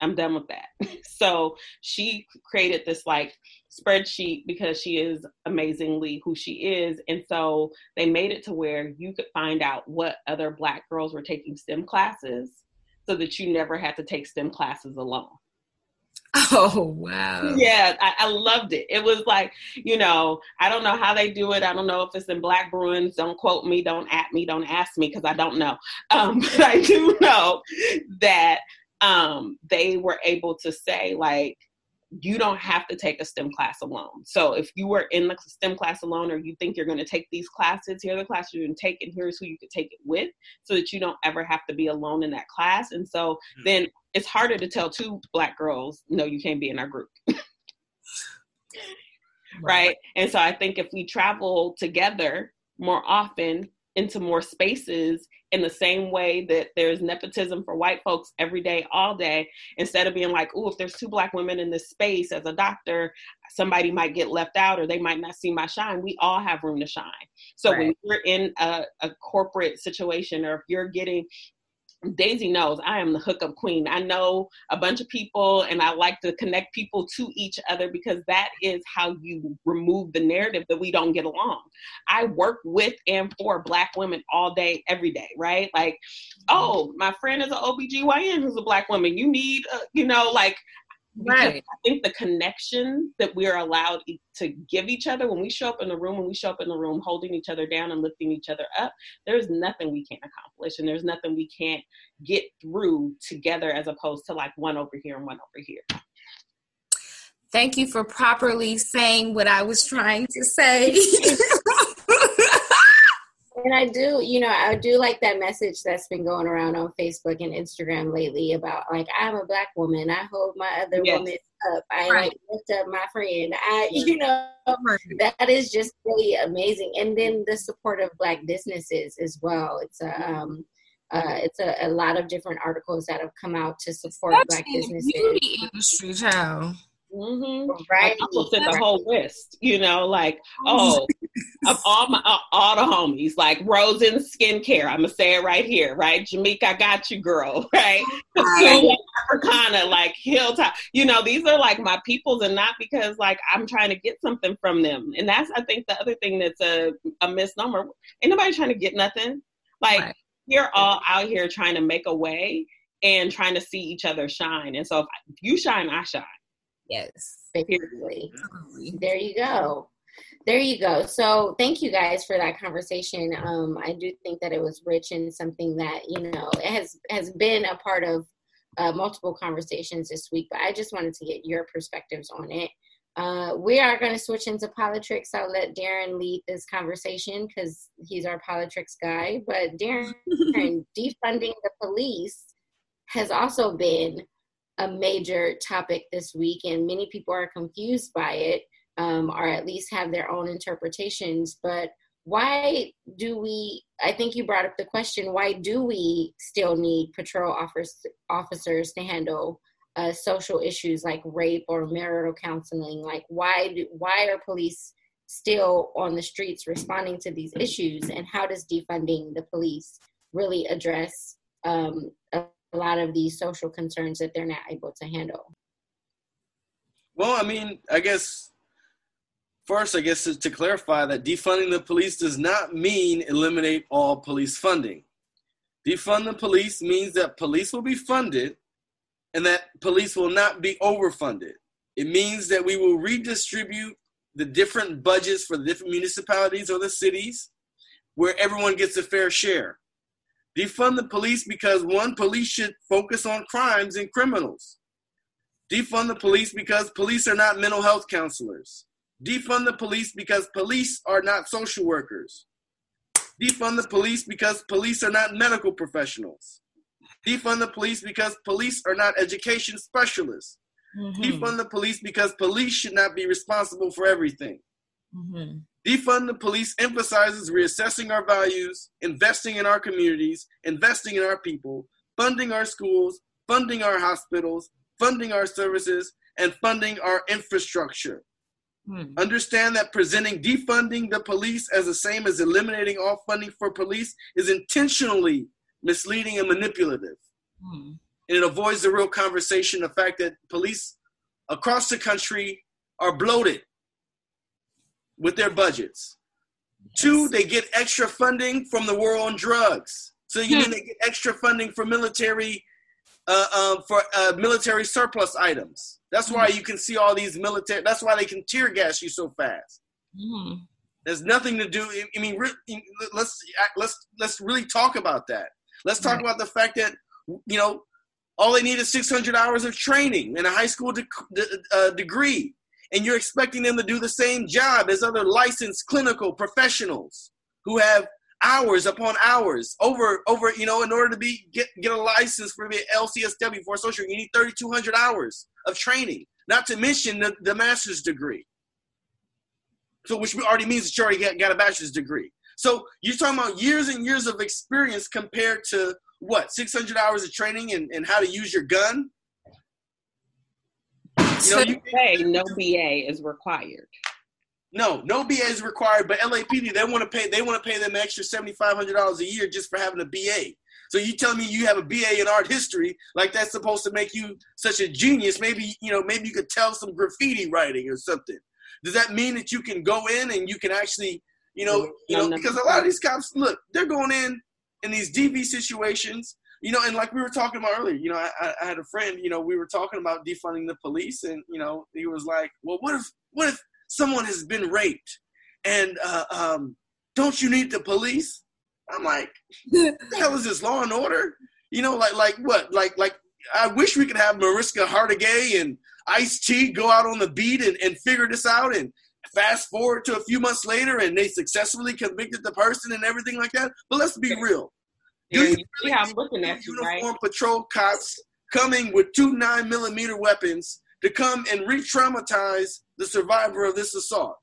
I'm done with that. [LAUGHS] so she created this like spreadsheet because she is amazingly who she is. And so they made it to where you could find out what other Black girls were taking STEM classes so that you never had to take STEM classes alone. [LAUGHS] Oh wow! Yeah, I, I, loved it. It was like you know, I don't know how they do it. I don't know if it's in Black Bruins. Don't quote me. Don't at me. Don't ask me because I don't know. [LAUGHS] Um, but I do know that um, they were able to say like you don't have to take a STEM class alone. So if you were in the STEM class alone, or you think you're going to take these classes, here are the classes you're going to take, and here's who you could take it with, so that you don't ever have to be alone in that class. And so mm-hmm. then it's harder to tell two black girls, no, you can't be in our group. [LAUGHS] right. And so I think if we travel together more often into more spaces in the same way that there's nepotism for white folks every day, all day, instead of being like, oh, if there's two black women in this space as a doctor, somebody might get left out or they might not see my shine. We all have room to shine. So right. when you're in a, a corporate situation or if you're getting Daisy knows I am the hookup queen. I know a bunch of people and I like to connect people to each other because that is how you remove the narrative that we don't get along. I work with and for black women all day, every day, right? Like, oh, my friend is an OBGYN who's a black woman. You need, uh, you know, like Right. I think the connection that we're allowed to give each other when we show up in the room, when we show up in the room holding each other down and lifting each other up, there's nothing we can't accomplish and there's nothing we can't get through together as opposed to like one over here and one over here. Thank you for properly saying what I was trying to say. [LAUGHS] And I do, you know, I do like that message that's been going around on Facebook and Instagram lately about like I'm a black woman. I hold my other yes. woman up. I right. like lift up my friend. I, you know, that is just really amazing. And then the support of black businesses as well. It's a um, uh, it's a, a lot of different articles that have come out to support That's black businesses. Beauty industry, child. Mm-hmm. Right. I will send the whole list, you know, like, oh, of all my all the homies, like Rosen Skincare. I'm gonna say it right here, right? Jamaica, I got you, girl, [LAUGHS] right? Africana, like Hilltop. You know, these are like my peoples, and not because like I'm trying to get something from them. And that's I think the other thing that's a, a misnomer. Ain't nobody trying to get nothing. Like right. we're all out here trying to make a way and trying to see each other shine. And so if you shine, I shine. Yes. Basically. There you go. There you go. So thank you guys for that conversation. Um, I do think that it was rich and something that, you know, it has has been a part of uh, multiple conversations this week, but I just wanted to get your perspectives on it. Uh, we are going to switch into politics. I'll let Darren lead this conversation because he's our politics guy. But Darren, [LAUGHS] defunding the police has also been a major topic this week, and many people are confused by it, um, or at least have their own interpretations. But why do we? I think you brought up the question: Why do we still need patrol office, officers to handle uh, social issues like rape or marital counseling? Like, why do why are police still on the streets responding to these issues? And how does defunding the police really address um, lot of these social concerns that they're not able to handle? Well, I mean, I guess first, I guess to clarify that defunding the police does not mean eliminate all police funding. Defund the police means that police will be funded and that police will not be overfunded. It means that we will redistribute the different budgets for the different municipalities or the cities where everyone gets a fair share. Defund the police because one, police should focus on crimes and criminals. Defund the police because police are not mental health counselors. Defund the police because police are not social workers. Defund the police because police are not medical professionals. Defund the police because police are not education specialists. Mm-hmm. Defund the police because police should not be responsible for everything. Mm-hmm. Defund the police emphasizes reassessing our values, investing in our communities, investing in our people, funding our schools, funding our hospitals, funding our services, and funding our infrastructure. Hmm. Understand that presenting defunding the police as the same as eliminating all funding for police is intentionally misleading and manipulative. Hmm. And it avoids the real conversation the fact that police across the country are bloated with their budgets. Yes. Two, they get extra funding from the war on drugs. So you hmm. mean they get extra funding for military uh, uh, for uh, military surplus items. That's why hmm. you can see all these military. That's why they can tear gas you so fast. Mm. There's nothing to do. I mean, let's let's let's really talk about that. Let's talk right. about the fact that you know all they need is 600 hours of training and a high school de- de- uh, degree and you're expecting them to do the same job as other licensed clinical professionals who have hours upon hours over over you know in order to be get get a license for the LCSW for a social you need 3200 hours of training not to mention the, the master's degree so which already means that you already got, got a bachelor's degree So you're talking about years and years of experience compared to what 600 hours of training and, and how to use your gun. Know, you, say no BA is required. No, no BA is required, but LAPD they want to pay they want to pay them extra seventy five hundred dollars a year just for having a BA. So you tell me you have a BA in art history, like that's supposed to make you such a genius? Maybe you know, maybe you could tell some graffiti writing or something. Does that mean that you can go in and you can actually, you know, you know, because a lot of these cops, look, they're going in in these DV situations, you know, and like we were talking about earlier, you know, I, I had a friend, you know, we were talking about defunding the police, and you know, he was like, well, what if, what if someone has been raped, and uh, um, don't you need the police? I'm like, the hell is this Law and Order? You know, like like what? Like like I wish we could have Mariska Hargitay and Ice T go out on the beat and, and figure this out and fast forward to a few months later and they successfully convicted the person and everything like that. But let's be real. Do you really I'm looking at you, uniform right? patrol cops coming with two nine millimeter weapons to come and re-traumatize the survivor of this assault?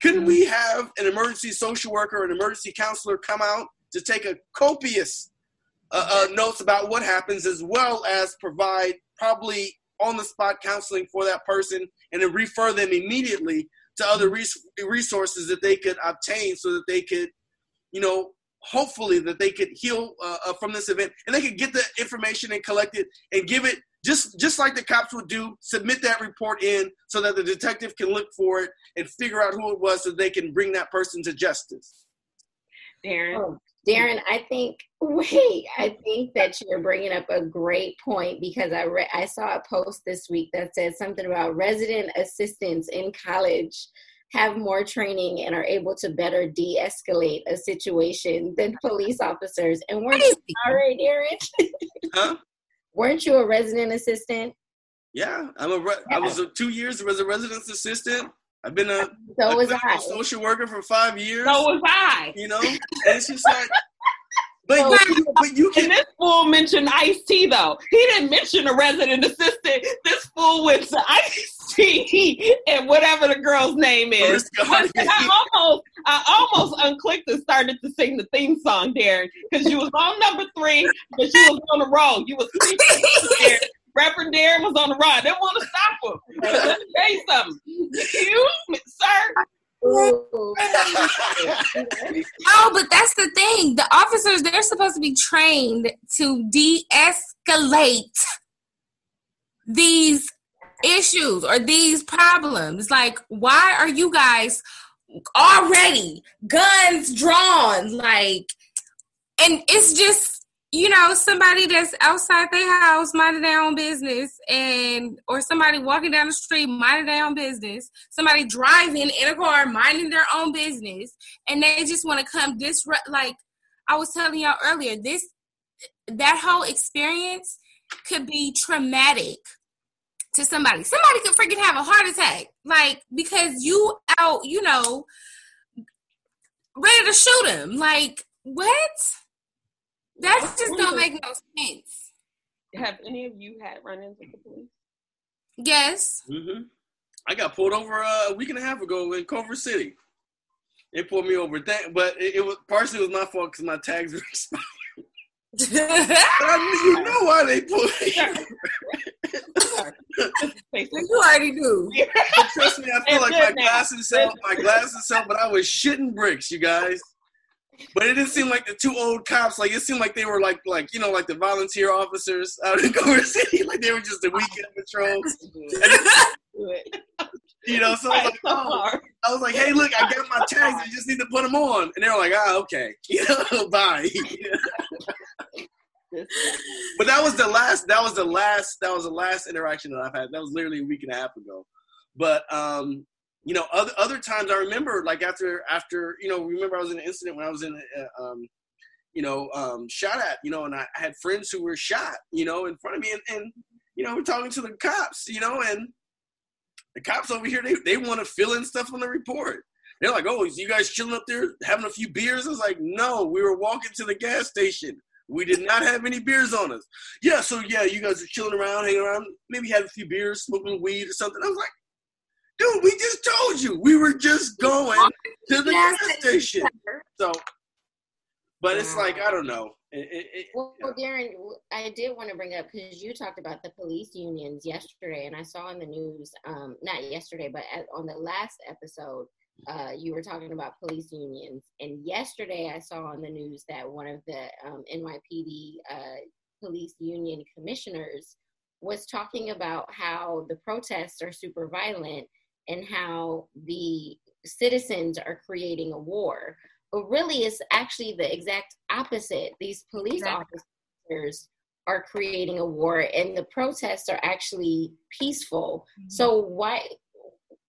Couldn't we have an emergency social worker, an emergency counselor come out to take a copious uh, uh, notes about what happens, as well as provide probably on the spot counseling for that person, and then refer them immediately to other res- resources that they could obtain, so that they could, you know, hopefully that they could heal uh, uh from this event, and they could get the information and collect it and give it just just like the cops would do, submit that report in so that the detective can look for it and figure out who it was so they can bring that person to justice. Darren. Oh, Darren, I think wait, I think that you're bringing up a great point because I re- I saw a post this week that said something about resident assistants in college have more training and are able to better de-escalate a situation than [LAUGHS] police officers. And weren't you all right, Darren? huh? Weren't you a resident assistant? Yeah, I'm a. Re- yeah. I was a, two years as a resident assistant. I've been a so was I. social worker for five years. So was I. You know, and it's just like. But, so, you, but you can. And this fool mentioned Ice T though. He didn't mention a resident assistant. This fool went to Ice [LAUGHS] T and whatever the girl's name is. [LAUGHS] I almost, I almost unclicked and started to sing the theme song, Darren, because you was on number three, but you was on the roll. You was [LAUGHS] Reverend Darren was on the ride. They want to stop him. Let me tell you something. You, sir. Oh, but that's the thing. The officers, they're supposed to be trained to de escalate these issues or these problems. Like, why are you guys already guns drawn? Like, and it's just you know, somebody that's outside their house minding their own business and or somebody walking down the street minding their own business, somebody driving in a car minding their own business, and they just want to come disrupt like I was telling y'all earlier, this that whole experience could be traumatic to somebody. Somebody could freaking have a heart attack. Like because you out, you know, ready to shoot him. Like, what? That just don't make no sense. Have any of you had run-ins with the police? Yes. Mm-hmm. I got pulled over uh, a week and a half ago in Culver City. They pulled me over, but it, it was partially it was my fault because my tags were [LAUGHS] expired. I you know why they pulled me. [LAUGHS] [LAUGHS] you already do. But trust me, I feel like my glasses help. My glasses help, but I was shitting bricks, you guys. But it didn't seem like the two old cops. Like it seemed like they were like like you know like the volunteer officers out in [LAUGHS] Culver City. Like they were just a weekend patrol. [LAUGHS] you know, so I was like, oh. I was like, hey, look, I got my tags. I just need to put them on. And they were like, ah, okay, [LAUGHS] you know, bye. but that was the last. That was the last. That was the last interaction that I've had. That was literally a week and a half ago. But um, you know, other other times I remember like after after you know, remember I was in an incident when I was in uh, um, you know, um, shot at, you know, and I had friends who were shot, you know, in front of me, and, and you know, we're talking to the cops, you know, and the cops over here they they want to fill in stuff on the report. They're like, "Oh, you guys chilling up there having a few beers?" I was like, "No, we were walking to the gas station. We did not have any beers on us." Yeah, so yeah, you guys are chilling around, hanging around, maybe had a few beers, smoking weed or something. I was like, Dude, we just told you we were just going to the gas station. So But it's like I don't know. It, it, it, well, well, Darren, I did want to bring up because you talked about the police unions yesterday, and I saw in the news, um, not yesterday, but at, on the last episode, uh, you were talking about police unions. And yesterday, I saw on the news that one of the um, NYPD uh, police union commissioners was talking about how the protests are super violent and how the citizens are creating a war but really it's actually the exact opposite. These police exactly. officers are creating a war and the protests are actually peaceful. Mm-hmm. So why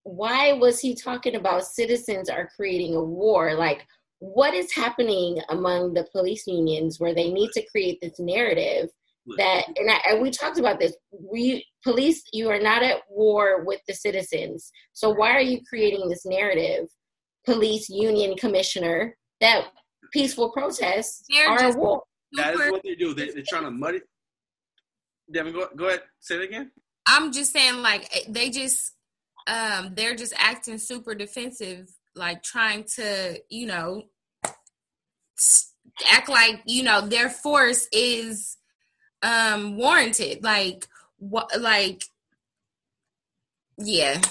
why was he talking about citizens are creating a war? Like what is happening among the police unions where they need to create this narrative that and, I, and we talked about this we police you are not at war with the citizens so why are you creating this narrative police union commissioner that peaceful protests they're are just, war. That is what they do. They, are trying to muddy. Devin, go, go ahead. Say it again. I'm just saying, like eh, they just, um, they're just acting super defensive, like trying to, you know, act like you know their force is um warranted. Like what? Like yeah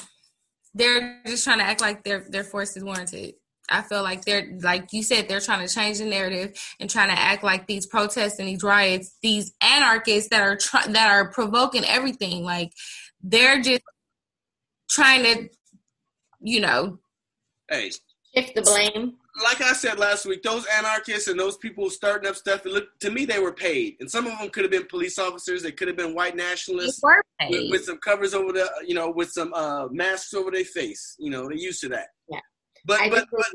they're just trying to act like their their force is warranted. I feel like they're like you said they're trying to change the narrative and trying to act like these protests and these riots, these anarchists that are try- that are provoking everything. Like they're just trying to, you know, hey, shift the blame. Like I said last week, those anarchists and those people starting up stuff, to me, they were paid, and some of them could have been police officers. They could have been white nationalists with, with, some covers over the, you know, with some uh, masks over their face. You know, they're used to that. Yeah. But I but, but,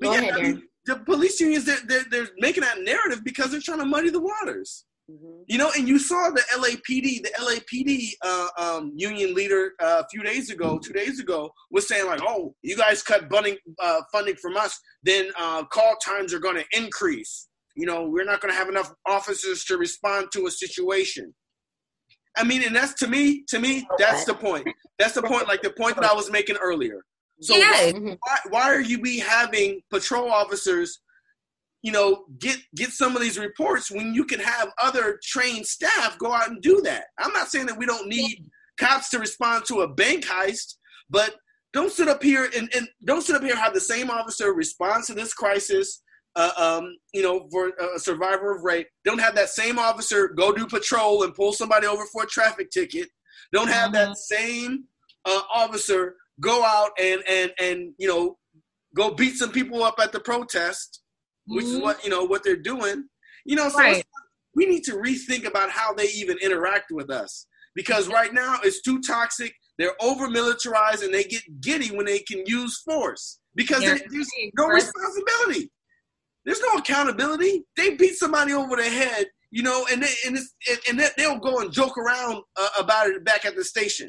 but yeah, ahead, I mean, the police unions they're, they're, they're making that narrative because they're trying to muddy the waters. Mm-hmm. You know, and you saw the LAPD, the LAPD uh, um, union leader uh, a few days ago, two days ago, was saying like, "Oh, you guys cut funding uh, funding from us, then uh, call times are going to increase. You know, we're not going to have enough officers to respond to a situation." I mean, and that's to me, to me, that's the point. That's the point. Like the point that I was making earlier. So yes. why, why are you be having patrol officers, you know, get get some of these reports when you can have other trained staff go out and do that? I'm not saying that we don't need cops to respond to a bank heist, but don't sit up here and, and don't sit up here and have the same officer respond to this crisis. Uh, um, you know, for a survivor of rape, don't have that same officer go do patrol and pull somebody over for a traffic ticket. Don't have mm-hmm. that same uh, officer go out and and and you know go beat some people up at the protest, which mm-hmm. is what you know what they're doing. You know, so right. we need to rethink about how they even interact with us because right now it's too toxic. They're over militarized and they get giddy when they can use force because there's no responsibility. There's no accountability. They beat somebody over the head, you know, and they, and, and they'll go and joke around uh, about it back at the station.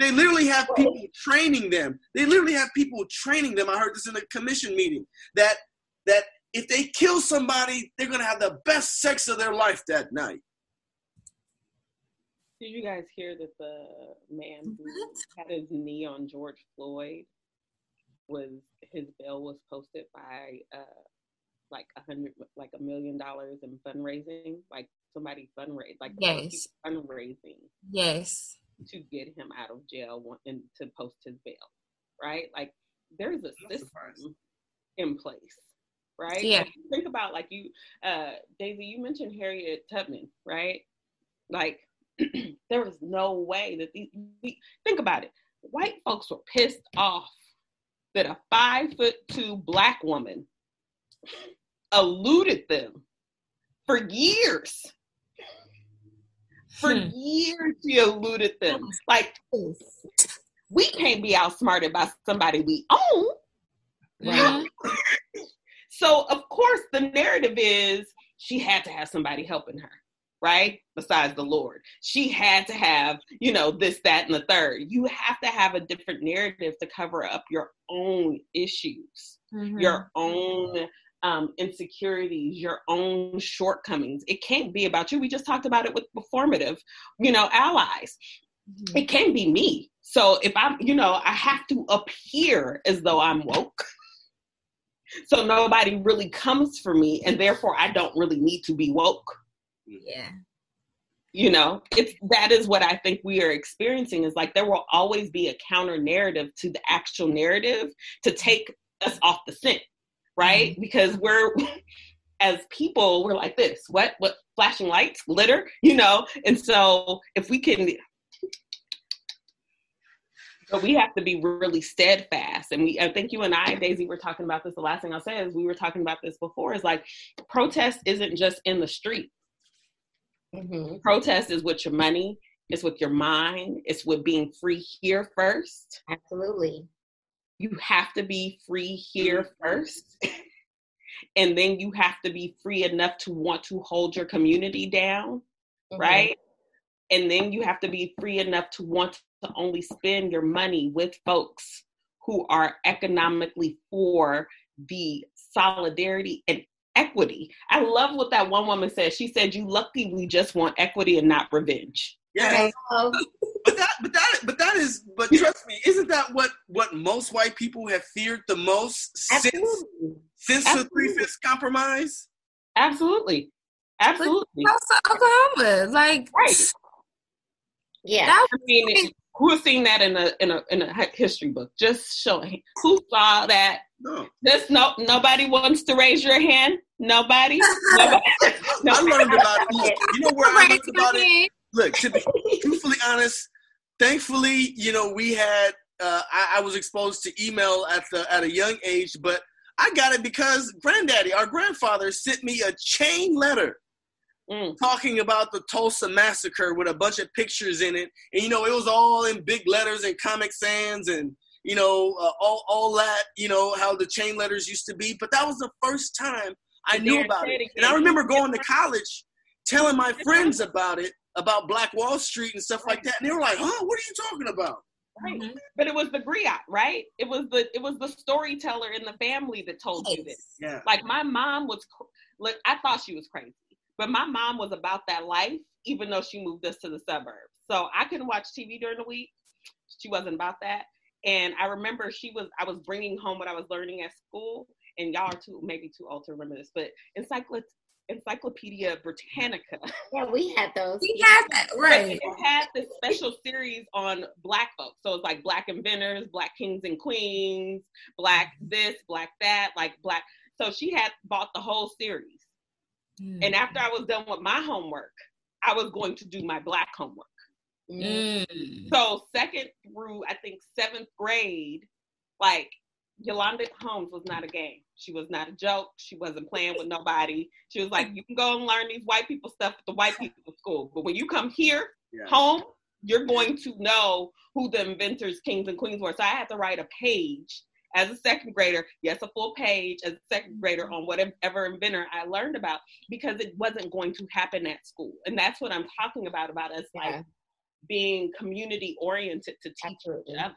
They literally have people training them. They literally have people training them. I heard this in a commission meeting that that if they kill somebody, they're gonna have the best sex of their life that night. Did you guys hear that the man who had his knee on George Floyd was his bail was posted by uh, like a hundred, like a million dollars in fundraising, like somebody fundraise, like yes, fundraising, yes, to get him out of jail and to post his bail, right? Like there's a system in place, right? Yeah. Like, think about like you, uh, Daisy, you mentioned Harriet Tubman, right? Like [CLEARS THROAT] there was no way that these, we, think about it. White folks were pissed off that a five foot two black woman eluded them for years for hmm. years, she eluded them. Like, we can't be outsmarted by somebody we own. Right. [LAUGHS] so, of course, the narrative is she had to have somebody helping her, right? Besides the Lord. She had to have, you know, this, that, and the third. You have to have a different narrative to cover up your own issues, mm-hmm. your own um, insecurities, your own shortcomings. It can't be about you. We just talked about it with performative, you know, allies. Mm-hmm. It can't be me. So if I'm, you know, I have to appear as though I'm woke. So nobody really comes for me, and therefore I don't really need to be woke. Yeah. You know, it's that is what I think we are experiencing is like there will always be a counter narrative to the actual narrative to take us off the scent, right? Mm-hmm. Because we're [LAUGHS] as people, we're like this. What what flashing lights, glitter, you know? And so if we can but we have to be really steadfast. And we, I think you and I, Daisy, were talking about this. The last thing I'll say is we were talking about this before is like protest isn't just in the street. Mm-hmm. Protest is with your money, it's with your mind, it's with being free here first. Absolutely. You have to be free here first. [LAUGHS] and then you have to be free enough to want to hold your community down, mm-hmm. right? And then you have to be free enough to want to only spend your money with folks who are economically for the solidarity and equity. I love what that one woman said. She said, "You lucky we just want equity and not revenge." Yeah, but that, but that, but that is, but trust me, isn't that what what most white people have feared the most Absolutely. since since Absolutely. the three fifths compromise? Absolutely, absolutely. Oklahoma, like right. Yeah, I mean, who has seen that in a in a in a history book? Just show who saw that. No. Just no. Nobody wants to raise your hand. Nobody. [LAUGHS] nobody. I learned about it. [LAUGHS] You know where I learned about it. Look, to be [LAUGHS] truthfully honest, thankfully, you know, we had. Uh, I, I was exposed to email at the at a young age, but I got it because granddaddy, our grandfather, sent me a chain letter mm. talking about the Tulsa massacre with a bunch of pictures in it, and you know it was all in big letters and Comic Sans and you know uh, all all that you know how the chain letters used to be. But that was the first time I knew about it, and I remember going to college, telling my friends about it, about Black Wall Street and stuff like that, and they were like, "Huh? What are you talking about?" Right. Mm-hmm. But it was the griot, right? It was the it was the storyteller in the family that told yes. you this. Yeah. Like my mom was look, I thought she was crazy. But my mom was about that life, even though she moved us to the suburbs. So I couldn't watch TV during the week. She wasn't about that. And I remember she was, I was bringing home what I was learning at school. And y'all are too, maybe too old to remember this, but Encycl- Encyclopedia Britannica. Yeah, we had those. We had that, [LAUGHS] right. It had this special series on black folks. So it's like black inventors, black kings and queens, black this, black that, like black. So she had bought the whole series. Mm. And after I was done with my homework, I was going to do my black homework. Mm. So second through I think seventh grade, like Yolanda Holmes was not a game. She was not a joke. She wasn't playing with nobody. She was like, you can go and learn these white people stuff at the white people [LAUGHS] school, but when you come here, yeah. home, you're going to know who the inventors, kings, and queens were. So I had to write a page as a second grader, yes, a full page as a second grader on whatever inventor I learned about because it wasn't going to happen at school. And that's what I'm talking about, about us yeah. like being community oriented to teach Absolutely. each other.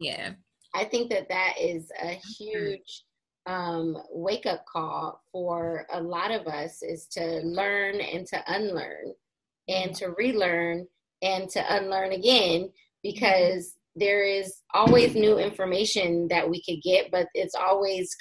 Yeah. I think that that is a mm-hmm. huge um, wake up call for a lot of us is to learn and to unlearn and mm-hmm. to relearn and to unlearn again mm-hmm. because there is always new information that we could get, but it's always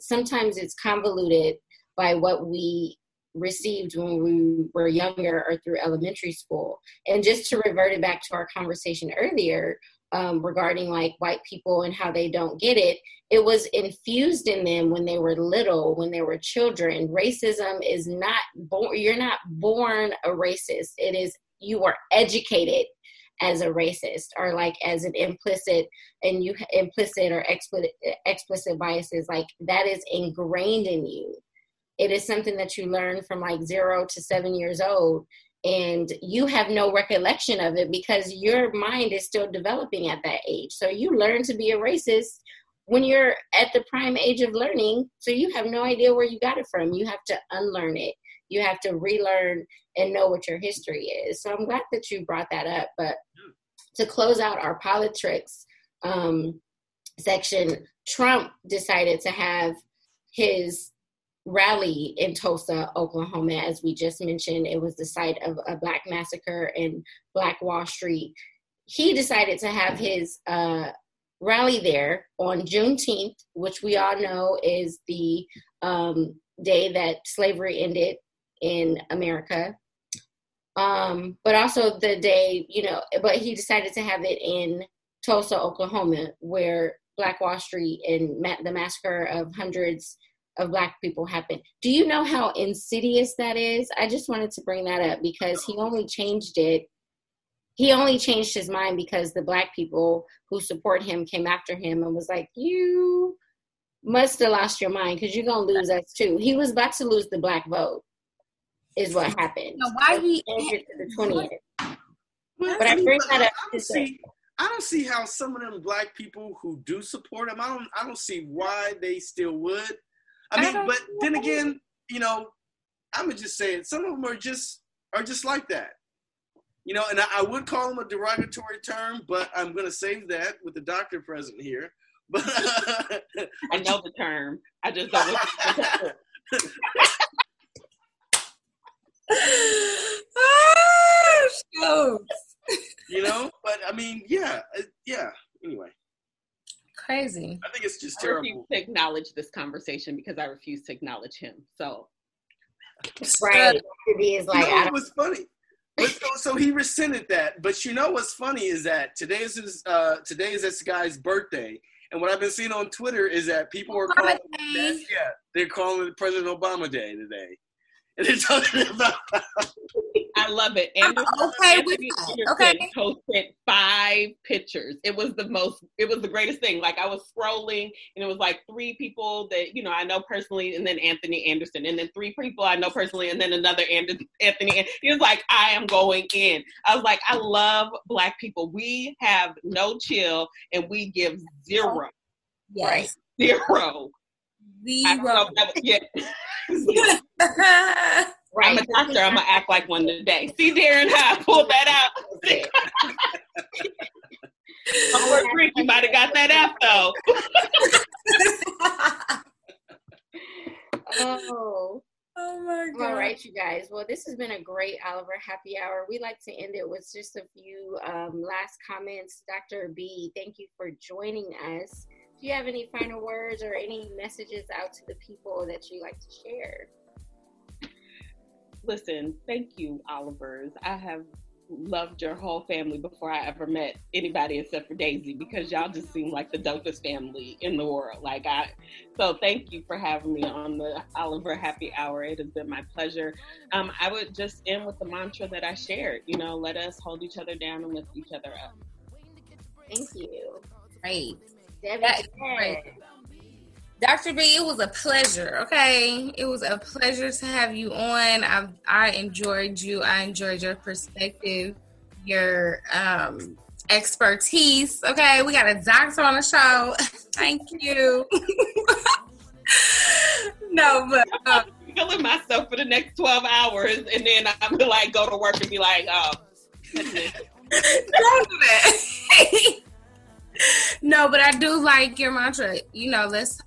sometimes it's convoluted by what we received when we were younger or through elementary school. And just to revert it back to our conversation earlier um, regarding like white people and how they don't get it, it was infused in them when they were little, when they were children. Racism is not born, you're not born a racist. It is, you are educated as a racist or like as an implicit and you implicit or explicit explicit biases like that is ingrained in you. It is something that you learn from like zero to seven years old and you have no recollection of it because your mind is still developing at that age. So you learn to be a racist when you're at the prime age of learning so you have no idea where you got it from. You have to unlearn it you have to relearn and know what your history is. So I'm glad that you brought that up. But to close out our politics um, section, Trump decided to have his rally in Tulsa, Oklahoma, as we just mentioned. It was the site of a black massacre in Black Wall Street. He decided to have his uh, rally there on Juneteenth, which we all know is the um, day that slavery ended in America. Um, but also the day, you know, but he decided to have it in Tulsa, Oklahoma, where Black Wall Street and ma- the massacre of hundreds of Black people happened. Do you know how insidious that is? I just wanted to bring that up because he only changed it. He only changed his mind because the Black people who support him came after him and was like, You must have lost your mind because you're going to lose us too. He was about to lose the Black vote, is what happened. Now, why he changed it to the 20th? But I bring that up to say. I don't see how some of them black people who do support him, I don't I don't see why they still would. I mean, I but then again, you know, I'm gonna just say it. Some of them are just are just like that. You know, and I, I would call them a derogatory term, but I'm gonna save that with the doctor present here. But [LAUGHS] I know the term. I just don't. [LAUGHS] [LAUGHS] oh, you know, but I mean, yeah, uh, yeah. Anyway, crazy. I think it's just I terrible. refuse to acknowledge this conversation because I refuse to acknowledge him. So, right, it is like. You know, it was funny. But so, so he rescinded that. But you know what's funny is that today is his, uh, today is this guy's birthday, and what I've been seeing on Twitter is that people are calling that, yeah, they're calling it President Obama Day today. And they're talking about I love it. Anderson, okay with that. Okay. posted five pictures. It was the most. It was the greatest thing. Like I was scrolling, and it was like three people that you know I know personally, and then Anthony Anderson, and then three people I know personally, and then another Anthony. He was like, "I am going in." I was like, "I love Black people. We have no chill, and we give zero. Yes. Right? Zero. Zero. yeah. Right. [LAUGHS] I'm a doctor. I'm gonna act like one today. See, Darren, how I pulled that out. [LAUGHS] Oh, Rick, you might have got that out though. [LAUGHS] oh. Oh my god. All right, you guys. Well, this has been a great Oliver happy hour. We like to end it with just a few um, last comments. Dr. B, thank you for joining us. Do you have any final words or any messages out to the people that you like to share? listen, thank you, Olivers. I have loved your whole family before I ever met anybody except for Daisy because y'all just seem like the dopest family in the world. Like I, so thank you for having me on the Oliver Happy Hour. It has been my pleasure. Um, I would just end with the mantra that I shared. You know, let us hold each other down and lift each other up. Thank you. Great. Debbie. Dr. B, it was a pleasure. Okay, it was a pleasure to have you on. I I enjoyed you. I enjoyed your perspective, your um, expertise. Okay, we got a doctor on the show. [LAUGHS] Thank you. [LAUGHS] no, but I'm killing myself for the next twelve hours, and then I'm gonna like go to work and be like, oh. [LAUGHS] Don't do that. No, but I do like your mantra. You know, let's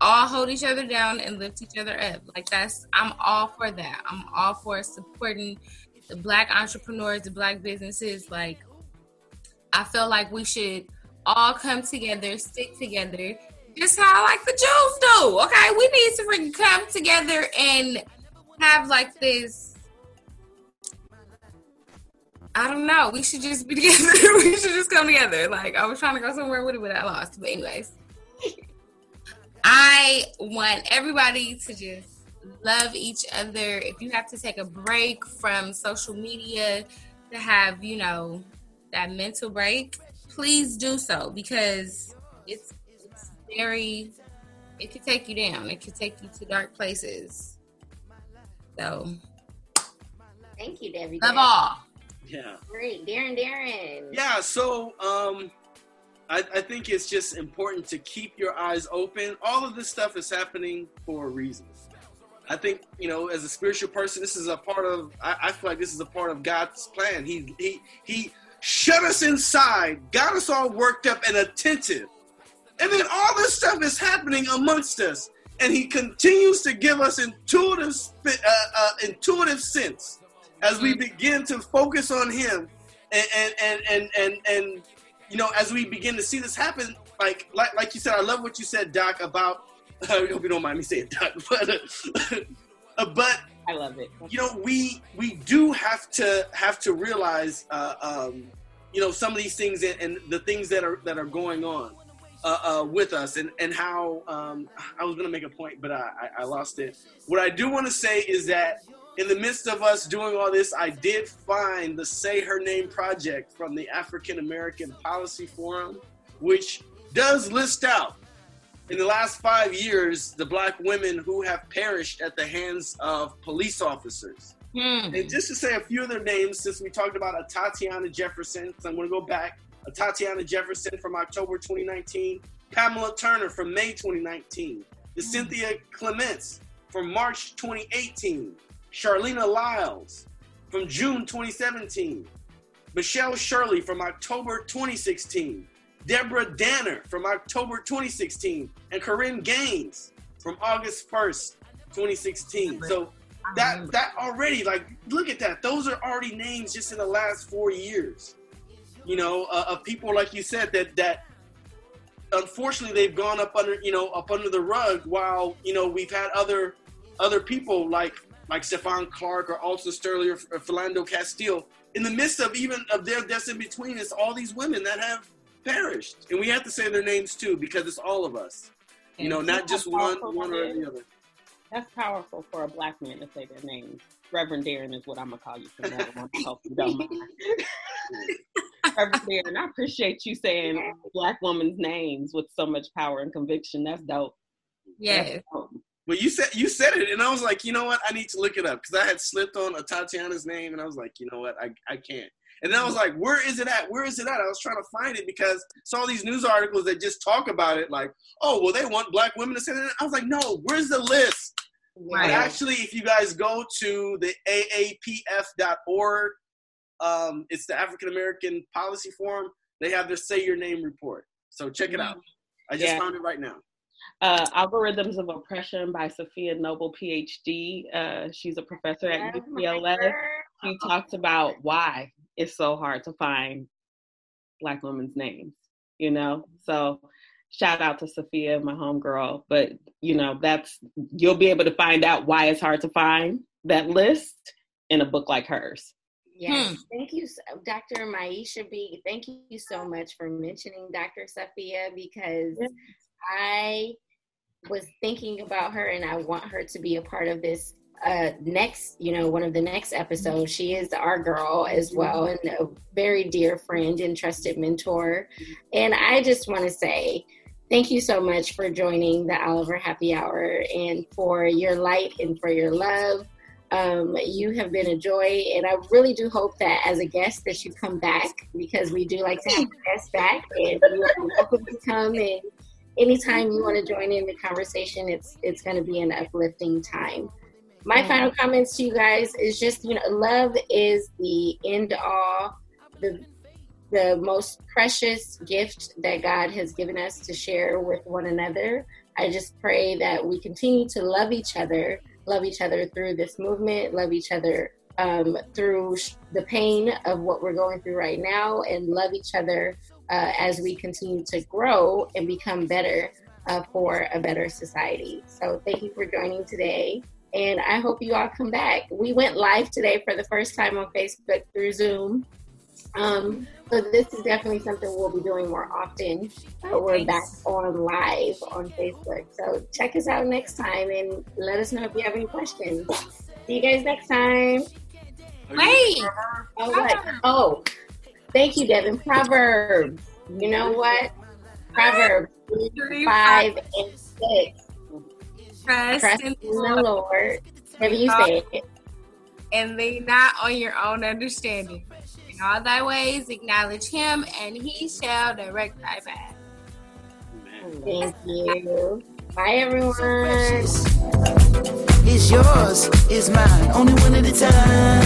all hold each other down and lift each other up. Like that's I'm all for that. I'm all for supporting the black entrepreneurs, the black businesses. Like I feel like we should all come together, stick together, just how like the Jews do. Okay, we need to come together and have like this. I don't know. We should just be [LAUGHS] together. we should just come together. Like I was trying to go somewhere with it, but I lost. But anyways. I want everybody to just love each other. If you have to take a break from social media to have, you know, that mental break, please do so because it's it's very it could take you down. It could take you to dark places. So thank you, Debbie. Love all. Yeah. Great. Darren Darren. Yeah, so um I, I think it's just important to keep your eyes open. All of this stuff is happening for a reason. I think you know, as a spiritual person, this is a part of. I, I, feel like this is a part of God's plan. He he he shut us inside, got us all worked up and attentive, and then all this stuff is happening amongst us, and He continues to give us intuitive uh, uh, intuitive sense as we begin to focus on Him and and and and and, and you know, as we begin to see this happen, like like like you said, I love what you said, Doc, about. [LAUGHS] I hope you don't mind me saying Doc, [LAUGHS] but uh, but I love it. You know, we we do have to have to realize, uh, um, you know, some of these things and, and, the things that are that are going on uh, uh, with us, and and how um, I was going to make a point, but I, I lost it. What I do want to say is that in the midst of us doing all this, I did find the Say Her Name project from the African American Policy Forum, which does list out in the last five years the black women who have perished at the hands of police officers. Hmm. And just to say a few of their names, since we talked about Atatiana Jefferson, so I'm going to go back. A Tatiana Jefferson from October 2019, Pamela Turner from May 2019, the hmm. Cynthia Clements from March 2018, Charleena Lyles from June 2017, Michelle Shirley from October 2016, Deborah Danner from October 2016, and Korryn Gaines from August 1st, 2016. So that that already like look at that. Those are already names just in the last four years. You know, uh, of people like you said that that unfortunately they've gone up under you know up under the rug while you know we've had other other people like like Stephon Clark or Alton Sterling or, or Philando Castile in the midst of even of their deaths in between. It's all these women that have perished, and we have to say their names too because it's all of us. You know, not just one one or the other. That's powerful for a black man to say their names. Reverend Darren is what I'm gonna call you from now on. Hope you don't mind. [LAUGHS] Reverend Darren, I appreciate you saying black women's names with so much power and conviction. That's dope. Yeah. Well, you said you said it, and I was like, you know what? I need to look it up because I had slipped on Atatiana's name, and I was like, you know what? I I can't. And then I was like, where is it at? Where is it at? I was trying to find it because saw these news articles that just talk about it, like, oh, well, they want black women to say that. I was like, no, where's the list? Right. But actually, if you guys go to the AAPF.org, um, it's the African American Policy Forum. They have their Say Your Name report. So check it out. I just yeah. found it right now. Uh, Algorithms of Oppression by Safiya Noble, PhD. Uh, she's a professor at UCLA. She talks about why it's so hard to find black women's names, you know? So shout out to Safiya, my homegirl. But you know, that's you'll be able to find out why it's hard to find that list in a book like hers. Yes, hmm. thank you, Dr. Maisha B. Thank you so much for mentioning Dr. Safiya because I was thinking about her and I want her to be a part of this uh, next, you know, one of the next episodes. She is our girl as well and a very dear friend and trusted mentor. And I just want to say, thank you so much for joining the Oliver Happy Hour and for your light and for your love. Um, you have been a joy, and I really do hope that as a guest that you come back because we do like to have guests back, and [LAUGHS] you are welcome to come and anytime you want to join in the conversation, it's it's going to be an uplifting time. My final comments to you guys is just you know love is the end all the the most precious gift that god has given us to share with one another. I just pray that we continue to love each other love each other through this movement love each other um, through the pain of what we're going through right now and love each other uh, as we continue to grow and become better uh, for a better society so thank you for joining today and I hope you all come back. We went live today for the first time on Facebook through Zoom. Um, so this is definitely something we'll be doing more often. But we're back on live on Facebook. So check us out next time and let us know if you have any questions. See you guys next time. Wait. Oh, what? Oh, thank you, Devin. Proverbs. You know what? Proverbs five and six. Trust, Trust in the Lord. Lord. Have you said it? And lean not on your own understanding. In all thy ways acknowledge him, and he shall direct thy path. Thank you. Bye, everyone. It's yours, it's mine, only one at a time.